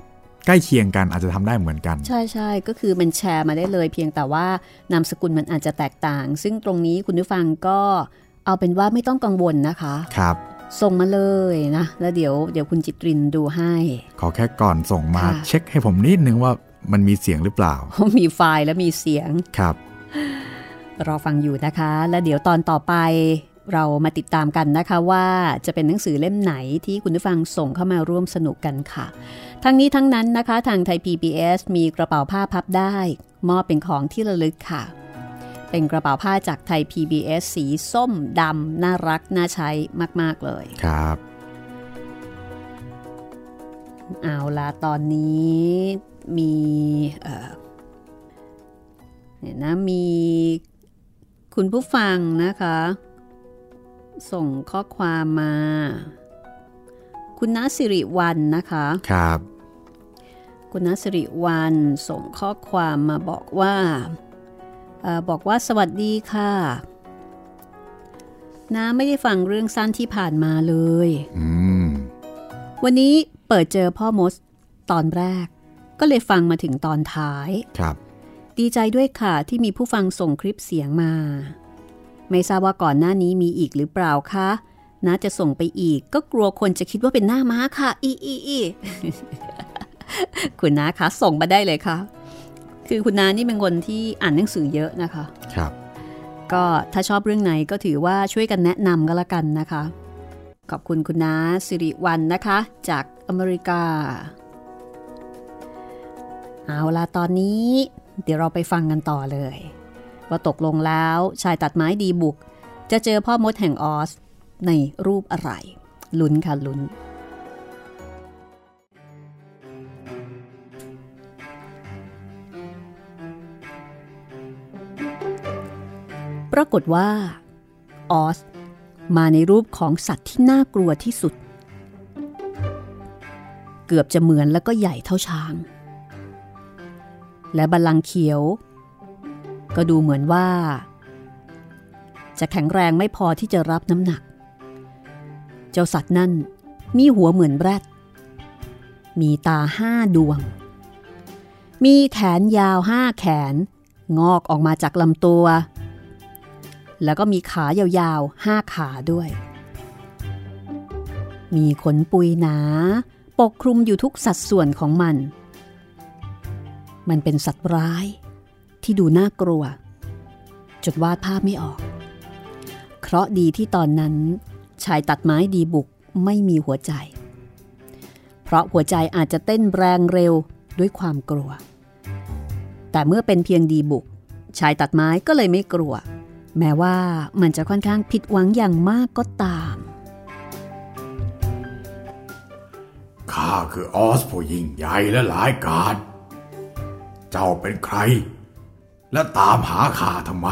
ใกล้เคียงกันอาจจะทำได้เหมือนกัน ใช่ใช่ก็คือมันแชร์มาได้เลย เพียงแต่ว่านามสกุลมันอาจจะแตกต่าง ซึ่งตรงนี้คุณผู้ฟังก็เอาเป็นว่าไม่ต้องกังวลนะคะครับ ส่งมาเลยนะ แล้วเดี๋ยวเดี๋ยวคุณจิตรินดูให้ ขอแค่ก่อนส่งมาค่ะเช็คให้ผมนิดนึงว่า มันมีเสียงหรือเปล่าว่า มีไฟล์และมีเสียง ครับ รอฟังอยู่นะคะ และเดี๋ยวตอนต่อไปเรามาติดตามกันนะคะว่าจะเป็นหนังสือเล่มไหนที่คุณผู้ฟังส่งเข้ามาร่วมสนุกกันค่ะ ทั้งนี้ทั้งนั้นนะคะทางไทย PBS มีกระเป๋าผ้าพับได้ มอบเป็นของที่ระลึกค่ะ เป็นกระเป๋าผ้าจากไทย PBS สีส้มดำน่ารัก น่าใช้มาก ๆ เลย ครับ เอาละตอนนี้ มีเอ่อเนี่ยนะมีคุณผู้ฟังนะคะ ส่งข้อความมา คุณนัสิริวันนะคะครับ คุณนัสิริวันส่งข้อความมาบอกว่าเออบอกว่าสวัสดีค่ะน้าไม่ได้ฟังเรื่องสั้นที่ผ่านมาเลยอืมวันนี้เปิดเจอพ่อมดตอนแรก ก็เลยฟังมาถึงตอนท้ายครับ ดีใจด้วยค่ะที่มีผู้ฟังส่งคลิปเสียงมา ไม่ทราบว่าก่อนหน้านี้มีอีกหรือเปล่าคะน้าจะส่งไปอีกก็กลัวคนจะคิดว่าเป็นหน้าม้าค่ะ อีอีอีคุณน้าคะส่งมาได้เลยค่ะ คือคุณน้านี่เป็นคนที่อ่านหนังสือเยอะนะคะ ครับ ก็ถ้าชอบเรื่องไหนก็ถือว่าช่วยกันแนะนำก็แล้วกันนะคะ ขอบคุณคุณน้าสิริวันนะคะ จากอเมริกา เอาละตอนนี้ เดี๋ยวเราไปฟังกันต่อเลย ว่าตกลงแล้วชายตัดไม้ดีบุก จะเจอพ่อมดแห่งออส ในรูปอะไร ลุ้นค่ะลุ้น ปรากฏว่า ออส มาในรูปของสัตว์ที่น่ากลัวที่สุด เกือบจะเหมือนแล้วก็ใหญ่เท่าช้าง และบัลลังก์เขียว ก็ดูเหมือนว่า จะแข็งแรงไม่พอที่จะรับน้ำหนัก เจ้าสัตว์นั่นมีหัวเหมือนแรด มีตาห้าดวง มีแขนยาวห้าแขน งอกออกมาจากลำตัว แล้วก็มีขายาวๆห้าขาด้วย มีขนปุยหนา ปกคลุมอยู่ทุกสัดส่วนของมัน มันเป็นสัตว์ร้าย ที่ดูน่ากลัว จดวาดภาพไม่ออก เคราะดีที่ตอนนั้น ชายตัดไม้ดีบุกไม่มีหัวใจ เพราะหัวใจอาจจะเต้นแรงเร็วด้วยความกลัว แต่เมื่อเป็นเพียงดีบุก ชายตัดไม้ก็เลยไม่กลัว แม้ว่ามันจะค่อนข้างผิดหวังอย่างมากก็ตามข้าคือออสผู้ยิ่งใหญ่และหลายกาจ เจ้าเป็นใคร และตามหาข้าทำไม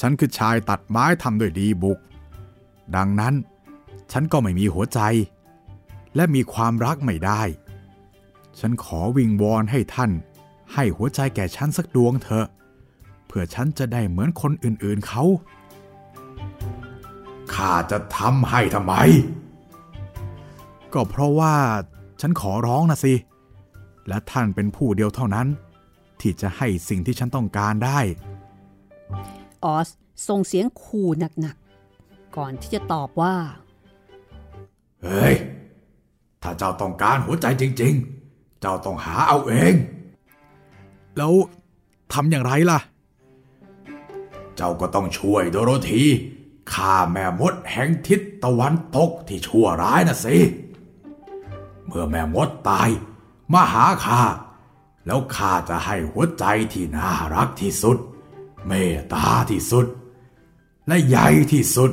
ฉันคือชายตัดไม้ทำด้วยดีบุก ดังนั้นฉันก็ไม่มีหัวใจ และมีความรักไม่ได้ ฉันขอวิงวอนให้ท่าน ให้หัวใจแก่ฉันสักดวงเถอะเพื่อฉันจะได้เหมือนคนอื่นๆเขาข้าจะทำให้ทำไม ก็เพราะว่าฉันขอร้องนะสิ และท่านเป็นผู้เดียวเท่านั้น ที่จะให้สิ่งที่ฉันต้องการได้ ออสส่งเสียงขู่หนักๆ ก่อนที่จะตอบว่า เฮ้ย ถ้าเจ้าต้องการหัวใจจริง ๆ เจ้าต้องหาเอาเอง แล้วทำอย่างไรล่ะ เจ้าก็ต้องช่วยโดโรธีฆ่าแม่มดแห่งทิศตะวันตกที่ชั่วร้ายนะสิ เมื่อแม่มดตาย มาหาข้า แล้วข้าจะให้หัวใจที่น่ารักที่สุด เมตตาที่สุด และใหญ่ที่สุด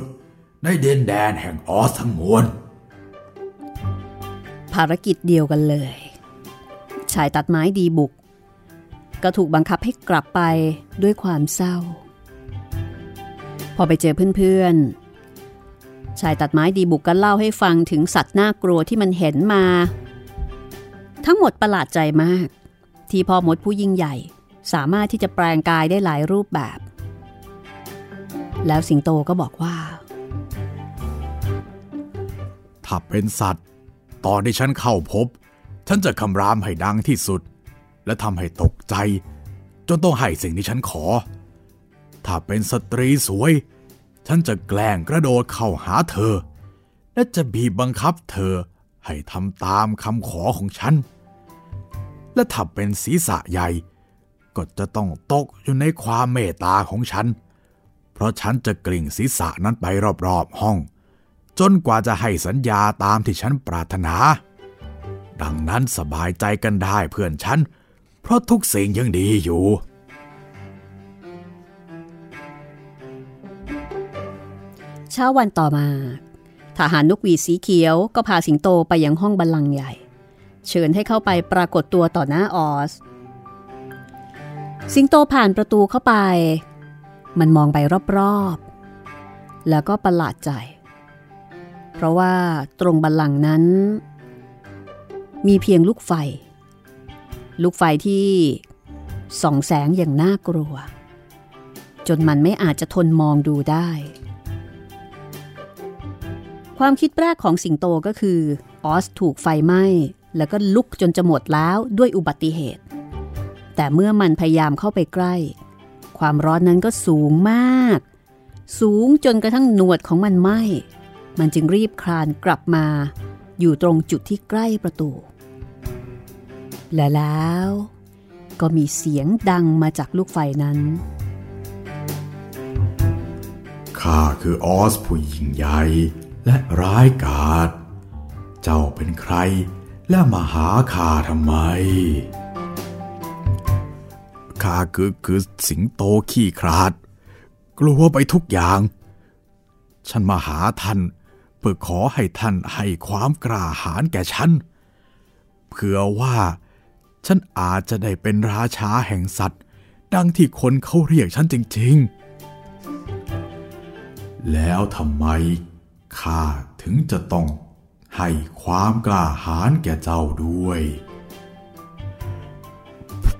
ในเดินแดนแห่งออสทั้งมวลภารกิจเดียวกันเลย ชายตัดไม้ดีบุก ก็ถูกบังคับให้กลับไปด้วยความเศร้า พอไปเจอเพื่อนๆชายตัดไม้ดีบุกก็เล่าให้ฟังถึงสัตว์น่ากลัวที่มันเห็นมา ทั้งหมดประหลาดใจมาก ที่พ่อมดผู้ยิ่งใหญ่ สามารถที่จะแปลงกายได้หลายรูปแบบ แล้วสิงโตก็บอกว่า ถ้าเป็นสัตว์ ตอนที่ฉันเข้าพบ ฉันจะคำรามให้ดังที่สุด และทำให้ตกใจ จนต้องให้สิ่งที่ฉันขอ ถ้าเป็นสตรีสวย ฉันจะแกล้งกระโดดเข้าหาเธอ และจะบีบบังคับเธอให้ทำตามคำขอของฉัน และถ้าเป็นศีรษะใหญ่ ก็จะต้องตกอยู่ในความเมตตาของฉัน เพราะฉันจะกลิ่งศีรษะนั้นไปรอบๆห้อง จนกว่าจะให้สัญญาตามที่ฉันปรารถนา ดังนั้นสบายใจกันได้เพื่อนฉัน เพราะทุกสิ่งยังดีอยู่เช้าวันต่อมา ทหารนกหวีดสีเขียวก็พาสิงโตไปยังห้องบัลลังก์ใหญ่ เชิญให้เข้าไปปรากฏตัวต่อหน้าออส สิงโตผ่านประตูเข้าไป มันมองไปรอบๆ แล้วก็ประหลาดใจ เพราะว่าตรงบัลลังนั้น มีเพียงลูกไฟ ลูกไฟที่ส่องแสงอย่างน่ากลัว จนมันไม่อาจจะทนมองดูได้ ความคิดแรกของสิงโตก็คือ ออสถูกไฟไหม้ แล้วก็ลุกจนจะหมดแล้วด้วยอุบัติเหตุ แต่เมื่อมันพยายามเข้าไปใกล้ ความร้อนนั้นก็สูงมาก สูงจนกระทั่งหนวดของมันไหม้มันจึงรีบคลานกลับมา อยู่ตรงจุดที่ใกล้ประตู และแล้วก็มีเสียงดังมาจากลูกไฟนั้น ข้าคือออสผู้ยิ่งใหญ่และร้ายกาจ เจ้าเป็นใคร และมาหาข้าทำไมข้าคือคือสิงโตขี้คลาด กลัวไปทุกอย่าง ฉันมาหาท่าน เพื่อขอให้ท่านให้ความกล้าหาญแก่ฉันเพื่อว่าฉันอาจจะได้เป็นราชาแห่งสัตว์ ดังที่คนเขาเรียกฉันจริง ๆ แล้วทำไมข้าถึงจะต้อง ให้ความกล้าหาญแก่เจ้าด้วย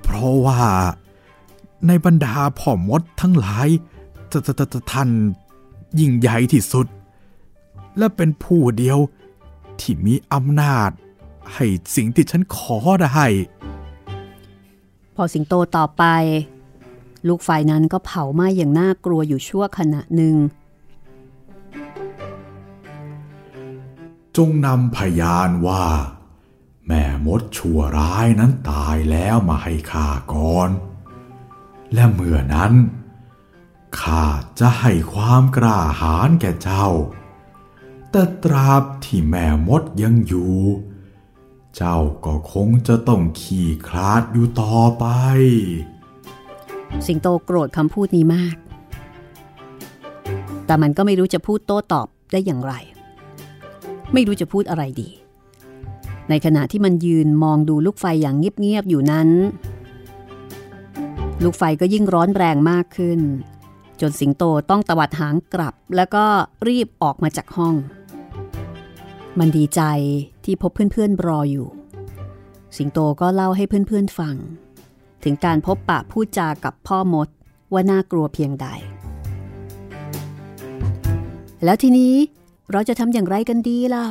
เพราะว่าในบรรดาพ่อมดทั้งหลายท่านยิ่งใหญ่ที่สุด และเป็นผู้เดียวที่มีอำนาจ ให้สิ่งที่ฉันขอได้พอสิงโตต่อไป ลูกไฟนั้นก็เผาไหม้อย่างน่ากลัวอยู่ชั่วขณะหนึ่ง จงนำพยานว่า แม่มดชั่วร้ายนั้นตายแล้วมาให้ข้าก่อน และเมื่อนั้นข้าจะให้ความกล้าหาญแก่เจ้า แต่ตราบที่แม่มดยังอยู่ เจ้าก็คงจะต้องขี่คลาดอยู่ต่อไป สิงโตโกรธคำพูดนี้มาก แต่มันก็ไม่รู้จะพูดโต้ตอบได้อย่างไร ไม่รู้จะพูดอะไรดี ในขณะที่มันยืนมองดูลูกไฟอย่างเงียบๆอยู่นั้น ลูกไฟก็ยิ่งร้อนแรงมากขึ้น จนสิงโตต้องตวัดหางกลับ แล้วก็รีบออกมาจากห้อง มันดีใจที่พบเพื่อนๆรออยู่ สิงโตก็เล่าให้เพื่อนๆฟัง ถึงการพบปะพูดจากับพ่อมดว่าน่ากลัวเพียงใด แล้วทีนี้ เราจะทำอย่างไรกันดีล่ะ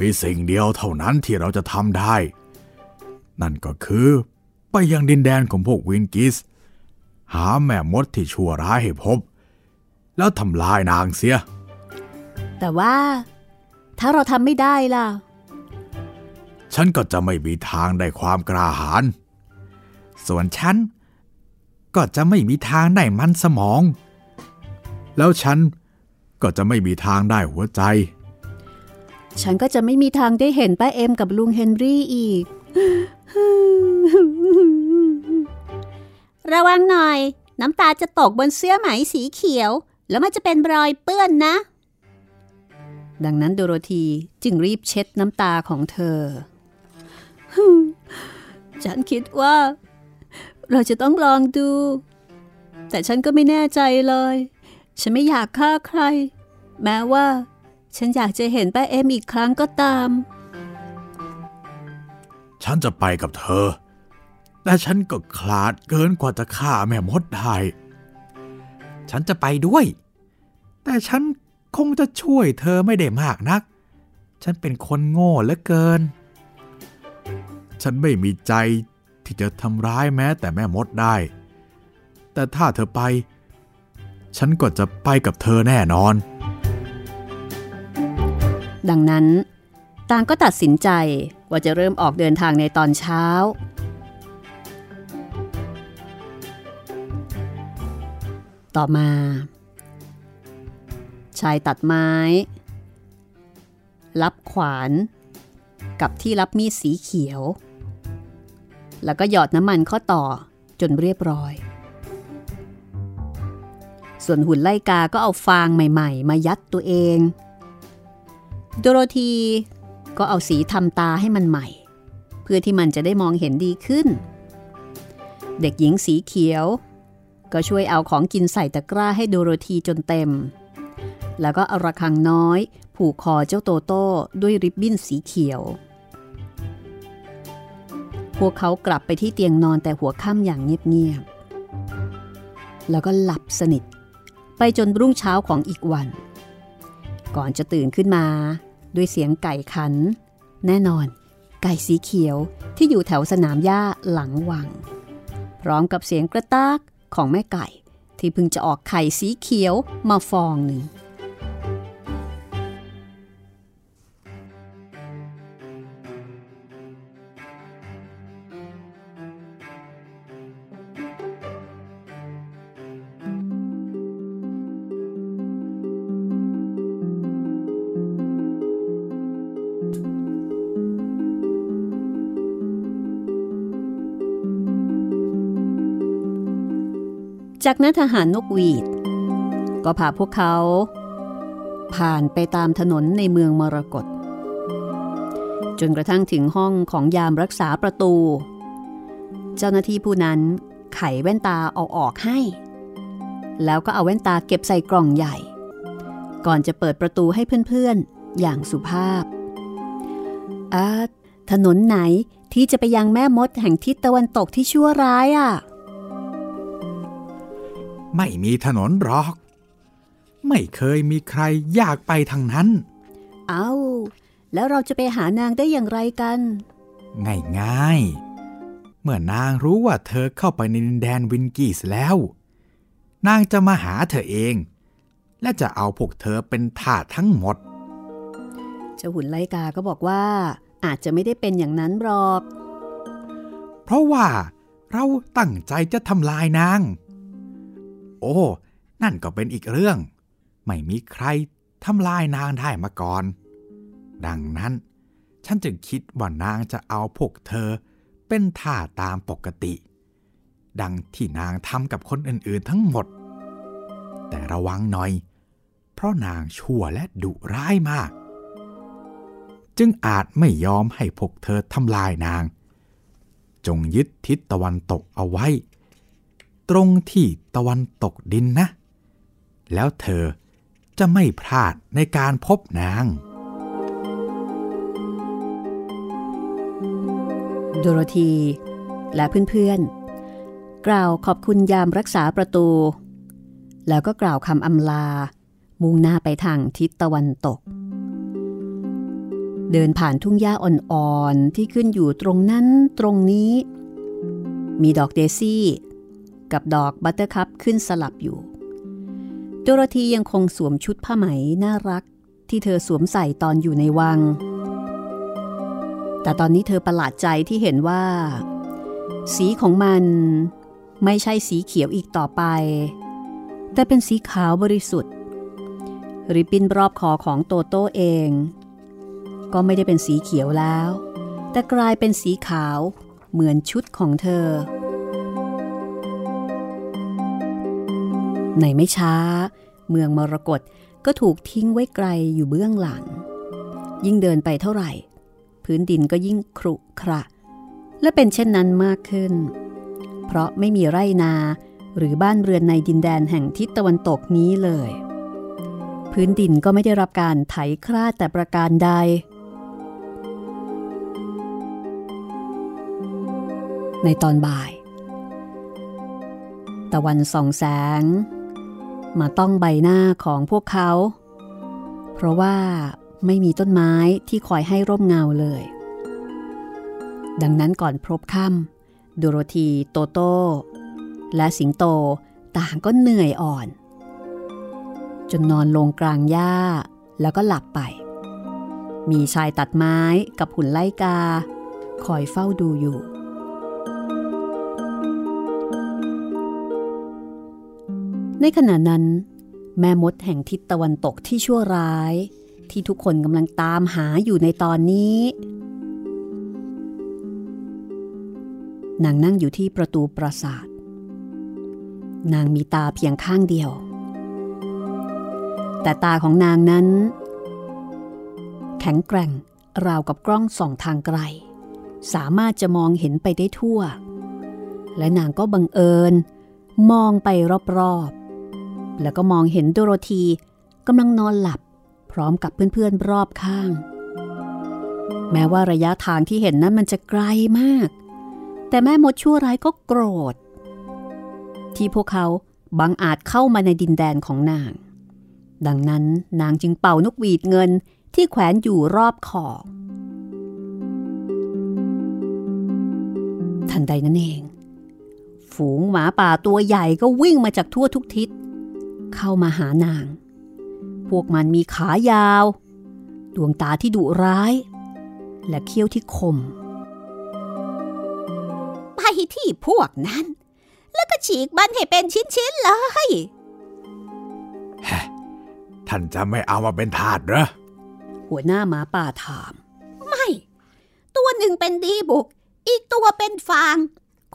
มีสิ่งเดียวเท่านั้นที่เราจะทำได้ นั่นก็คือ ไปยังดินแดนของพวกวินกิส หาแม่มดที่ชั่วร้ายให้พบ แล้วทำลายนางเสีย แต่ว่า ถ้าเราทำไม่ได้ล่ะ ฉันก็จะไม่มีทางได้ความกล้าหาญส่วนฉันก็จะไม่มีทางได้มันสมอง แล้วฉัน ก็จะไม่มีทางได้หัวใจ ฉันก็จะไม่มีทางได้เห็นป้าเอ็มกับลุงเฮนรี่อีก ระวังหน่อย น้ำตาจะตกบนเสื้อไหมสีเขียว แล้วมันจะเป็นรอยเปื้อนนะ ดังนั้นโดโรธีจึงรีบเช็ดน้ำตาของเธอ ฉันคิดว่า เราจะต้องลองดู แต่ฉันก็ไม่แน่ใจเลย ฉันไม่อยากฆ่าใคร แม้ว่า ฉันอยากจะเห็นป้าเอ็มอีกครั้งก็ตาม ฉันจะไปกับเธอ แต่ฉันก็คลาดเกินกว่าจะฆ่าแม่มดได้ ฉันจะไปด้วย แต่ฉันคงจะช่วยเธอไม่ได้มากนัก ฉันเป็นคนโง่เหลือเกิน ฉันไม่มีใจที่จะทำร้ายแม้แต่แม่มดได้ แต่ถ้าเธอไป ฉันก็จะไปกับเธอแน่นอน ดังนั้นต่างก็ตัดสินใจว่าจะเริ่มออกเดินทางในตอนเช้า ต่อมา ชายตัดไม้ รับขวาน กับที่รับมีดสีเขียว แล้วก็หยอดน้ำมันข้อต่อจนเรียบร้อย ส่วนหุ่นไล่กาก็เอาฟางใหม่ ๆ มายัดตัวเอง โดโรธีก็เอาสีทำตาให้มันใหม่ เพื่อที่มันจะได้มองเห็นดีขึ้น เด็กหญิงสีเขียว ก็ช่วยเอาของกินใส่ตะกร้าให้โดโรธีจนเต็ม แล้วก็เอาระฆังน้อย ผูกคอเจ้าโตโต้ด้วยริบบิ้นสีเขียว พวกเขากลับไปที่เตียงนอนแต่หัวค่ำอย่างเงียบๆแล้วก็หลับสนิท ไปจนรุ่งเช้าของอีกวัน ก่อนจะตื่นขึ้นมา ด้วยเสียงไก่ขัน แน่นอน ไก่สีเขียวที่อยู่แถวสนามหญ้าหลังวัง พร้อมกับเสียงกระตากของแม่ไก่ ที่เพิ่งจะออกไข่สีเขียวมาฟองหนึ่ง จากนั้นทหารนกหวีด ก็พาพวกเขา ผ่านไปตามถนนในเมืองมรกตจนกระทั่งถึงห้องของยามรักษาประตู เจ้าหน้าที่ผู้นั้นไขแว่นตาเอาออกให้ แล้วก็เอาแว่นตาเก็บใส่กล่องใหญ่ ก่อนจะเปิดประตูให้เพื่อนๆ อย่างสุภาพอาถนนไหนที่จะไปยังแม่มดแห่งทิศตะวันตกที่ชั่วร้ายอะ ไม่มีถนนหรอก ไม่เคยมีใครอยากไปทางนั้น เอา แล้วเราจะไปหานางได้อย่างไรกัน ง่ายๆ เมื่อนางรู้ว่าเธอเข้าไปในดินแดนวินกีสแล้ว นางจะมาหาเธอเอง และจะเอาพวกเธอเป็นทาสทั้งหมดเจ้าหุ่นไลกาก็บอกว่า อาจจะไม่ได้เป็นอย่างนั้นหรอก เพราะว่าเราตั้งใจจะทำลายนาง โอ้ นั่นก็เป็นอีกเรื่อง ไม่มีใครทำลายนางได้มาก่อน ดังนั้น ฉันจึงคิดว่านางจะเอาพวกเธอเป็นท่าตามปกติ ดังที่นางทำกับคนอื่นๆทั้งหมด แต่ระวังหน่อย เพราะนางชั่วและดุร้ายมาก จึงอาจไม่ยอมให้พวกเธอทำลายนาง จงยึดทิศตะวันตกเอาไว้ ตรงที่ตะวันตกดินนะ แล้วเธอจะไม่พลาดในการพบนาง โดโรธีและเพื่อนๆ กล่าวขอบคุณยามรักษาประตู แล้วก็กล่าวคำอำลา มุ่งหน้าไปทางทิศตะวันตก เดินผ่านทุ่งหญ้าอ่อนๆ ที่ขึ้นอยู่ตรงนั้นตรงนี้ มีดอกเดซี่ กับดอกบัตเตอร์คัพขึ้นสลับอยู่ โดโรธียังคงสวมชุดผ้าไหมน่ารักที่เธอสวมใส่ตอนอยู่ในวัง แต่ตอนนี้เธอประหลาดใจที่เห็นว่า สีของมันไม่ใช่สีเขียวอีกต่อไป แต่เป็นสีขาวบริสุทธิ์ ริบบิ้นรอบคอของโตโต้เอง ก็ไม่ได้เป็นสีเขียวแล้ว แต่กลายเป็นสีขาวเหมือนชุดของเธอ ในไม่ช้า เมืองมรกตก็ถูกทิ้งไว้ไกลอยู่เบื้องหลัง ยิ่งเดินไปเท่าไหร่ พื้นดินก็ยิ่งครุขระ และเป็นเช่นนั้นมากขึ้น เพราะไม่มีไร่นาหรือบ้านเรือนในดินแดนแห่งทิศตะวันตกนี้เลย พื้นดินก็ไม่ได้รับการไถคราดแต่ประการใดในตอนบ่าย ตะวันส่องแสง มาต้องใบหน้าของพวกเขา เพราะว่าไม่มีต้นไม้ที่คอยให้ร่มเงาเลย ดังนั้นก่อนพบค่ำดูโรธีโตโต้ และสิงโตต่างก็เหนื่อยอ่อน จนนอนลงกลางหญ้าแล้วก็หลับไป มีชายตัดไม้กับหุ่นไล่กา คอยเฝ้าดูอยู่ ในขณะนั้น แม่มดแห่งทิศตะวันตกที่ชั่วร้าย ที่ทุกคนกำลังตามหาอยู่ในตอนนี้ นางนั่งอยู่ที่ประตูปราสาท นางมีตาเพียงข้างเดียว แต่ตาของนางนั้น แข็งแกร่งราวกับกล้องส่องทางไกล สามารถจะมองเห็นไปได้ทั่ว และนางก็บังเอิญมองไปรอบๆ แล้วก็มองเห็นโดโรธีกำลังนอนหลับ พร้อมกับเพื่อนๆรอบข้าง แม้ว่าระยะทางที่เห็นนั้นมันจะไกลมาก แต่แม่มดชั่วร้ายก็โกรธ ที่พวกเขาบังอาจเข้ามาในดินแดนของนาง ดังนั้นนางจึงเป่านกหวีดเงินที่แขวนอยู่รอบคอทันใดนั้นเอง ฝูงหมาป่าตัวใหญ่ก็วิ่งมาจากทั่วทุกทิศ เข้ามาหานาง พวกมันมีขายาว ดวงตาที่ดุร้าย และเขี้ยวที่คม ไปที่พวกนั้น แล้วก็ฉีกมันให้เป็นชิ้นๆเลยท่านจะไม่เอามาเป็นทาสเหรอ หัวหน้าหมาป่าถาม ไม่ ตัวหนึ่งเป็นดีบุก อีกตัวเป็นฟาง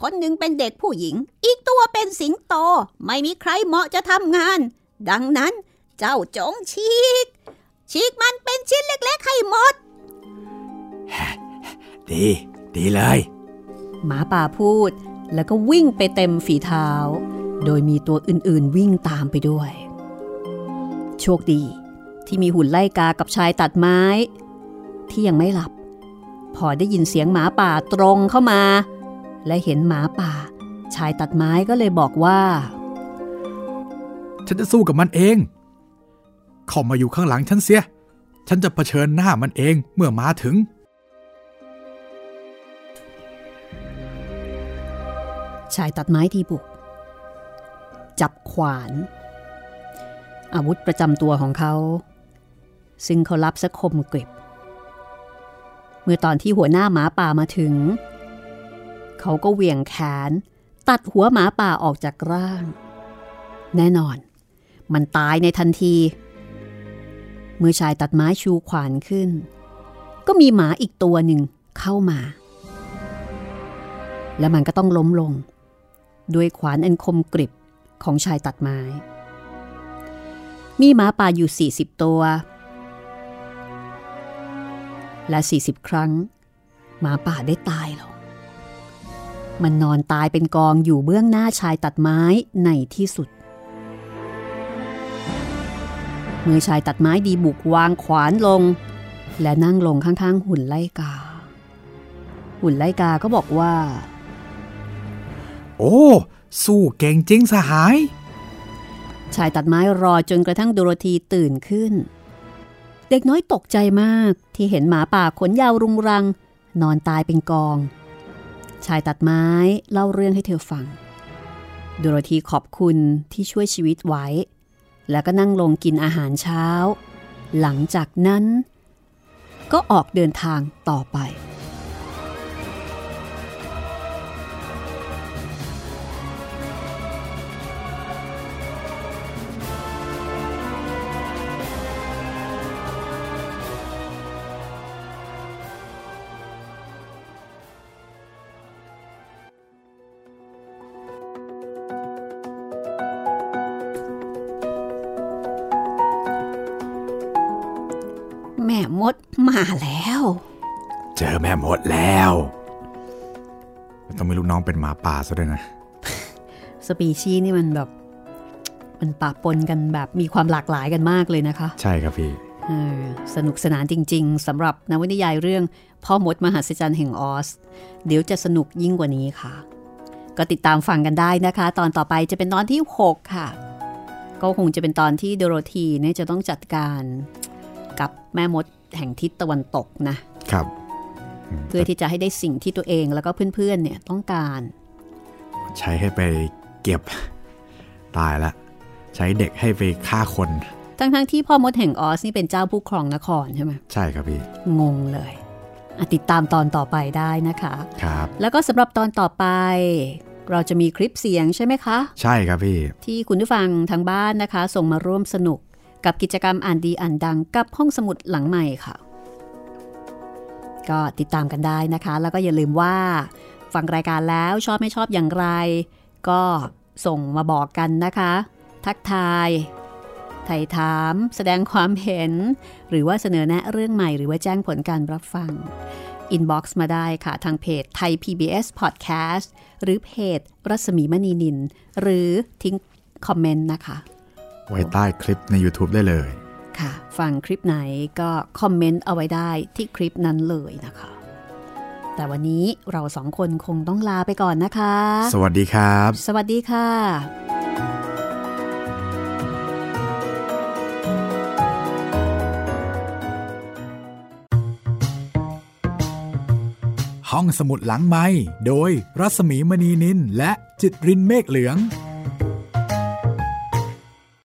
คนหนึ่งเป็นเด็กผู้หญิง อีกตัวเป็นสิงโต ไม่มีใครเหมาะจะทำงาน ดังนั้นเจ้าจงฉีก ฉีกมันเป็นชิ้นเล็กๆให้หมด ดี ดีเลย หมาป่าพูดแล้วก็วิ่งไปเต็มฝีเท้า โดยมีตัวอื่นๆวิ่งตามไปด้วย โชคดี ที่มีหุ่นไล่กากับชายตัดไม้ ที่ยังไม่หลับ พอได้ยินเสียงหมาป่าตรงเข้ามา และเห็นหมาป่า ชายตัดไม้ก็เลยบอกว่า ฉันจะสู้กับมันเอง เข้ามาอยู่ข้างหลังฉันเสีย ฉันจะเผชิญหน้ามันเองเมื่อมาถึง ชายตัดไม้ทีบุก จับขวาน อาวุธประจำตัวของเขา ซึ่งเขารับสะคมกริบเมื่อตอนที่หัวหน้าหมาป่ามาถึง เขาก็เหวี่ยงแขน ตัดหัวหมาป่าออกจากร่าง แน่นอน มันตายในทันที เมื่อชายตัดไม้ชูขวานขึ้น ก็มีหมาอีกตัวหนึ่งเข้ามา และมันก็ต้องล้มลง ด้วยขวานอันคมกริบของชายตัดไม้ มีหมาป่าอยู่ 40 ตัว และ 40 ครั้ง หมาป่าได้ตายลง มันนอนตายเป็นกองอยู่เบื้องหน้าชายตัดไม้ในที่สุด เมื่อชายตัดไม้ดีบุกวางขวานลง และนั่งลงข้างๆหุ่นไล่กา หุ่นไล่กาก็บอกว่า โอ้ สู้เก่งจริงสหาย ชายตัดไม้รอจนกระทั่งโดโรธีตื่นขึ้น เด็กน้อยตกใจมากที่เห็นหมาป่าขนยาวรุงรัง นอนตายเป็นกอง ชายตัดไม้เล่าเรื่องให้เธอฟังดูโรธีขอบคุณที่ช่วยชีวิตไว้ แล้วก็นั่งลงกินอาหารเช้า หลังจากนั้น ก็ออกเดินทางต่อไป มดมาแล้ว เจอแม่หมดแล้ว ต้องมีลูกน้องเป็นหมาป่าซะด้วยนะ สปีชีส์นี่มันแบบ มันปะปนกันแบบมีความหลากหลายกันมากเลยนะคะ ใช่ครับพี่เออสนุกสนานจริง ๆสำหรับนวนิยายเรื่องพ่อมดมหัศจรรย์แห่งออส เดี๋ยวจะสนุกยิ่งกว่านี้ค่ะ ก็ติดตามฟังกันได้นะคะ ตอนต่อไปจะเป็นตอนที่ 6 ค่ะ ก็คงจะเป็นตอนที่โดโรธีเนี่ยจะต้องจัดการกับแม่มด แห่งทิศตะวันตกนะครับเพื่อที่จะให้ได้สิ่งที่ตัวเองแล้วก็เพื่อนๆเนี่ยต้องการ ใช้ให้ไปเก็บตายละ ใช้เด็กให้ไปฆ่าคน ทั้งๆที่พ่อมดแห่งออสนี่เป็นเจ้าผู้ครองนครใช่ไหมใช่ครับพี่ งงเลยอะติดตามตอนต่อไปได้นะคะครับแล้วก็สำหรับตอนต่อไป เราจะมีคลิปเสียงใช่ไหมคะ ใช่ครับพี่ ที่คุณผู้ฟังทางบ้านนะคะ ส่งมาร่วมสนุก กับกิจกรรมอ่านดีอ่านดังกับห้องสมุดหลังใหม่ค่ะ ก็ติดตามกันได้นะคะ แล้วก็อย่าลืมว่าฟังรายการแล้วชอบไม่ชอบอย่างไร ก็ส่งมาบอกกันนะคะ ทักทายไถ่ถาม แสดงความเห็น หรือว่าเสนอแนะเรื่องใหม่หรือว่าแจ้งผลการรับฟังอินบ็อกซ์มาได้ค่ะ ทางเพจไทย PBS Podcast หรือเพจรัศมีมณีนิน หรือทิ้งคอมเมนต์นะคะ ไว้ใต้คลิปใน YouTube ได้เลย ค่ะ ฟังคลิปไหนก็คอมเมนต์เอาไว้ได้ที่คลิปนั้นเลยนะคะ แต่วันนี้เราสองคนคงต้องลาไปก่อนนะคะ สวัสดีครับ สวัสดีค่ะห้องสมุดหลังไม้โดยรัศมีมณีนินและจิตรินเมฆเหลือง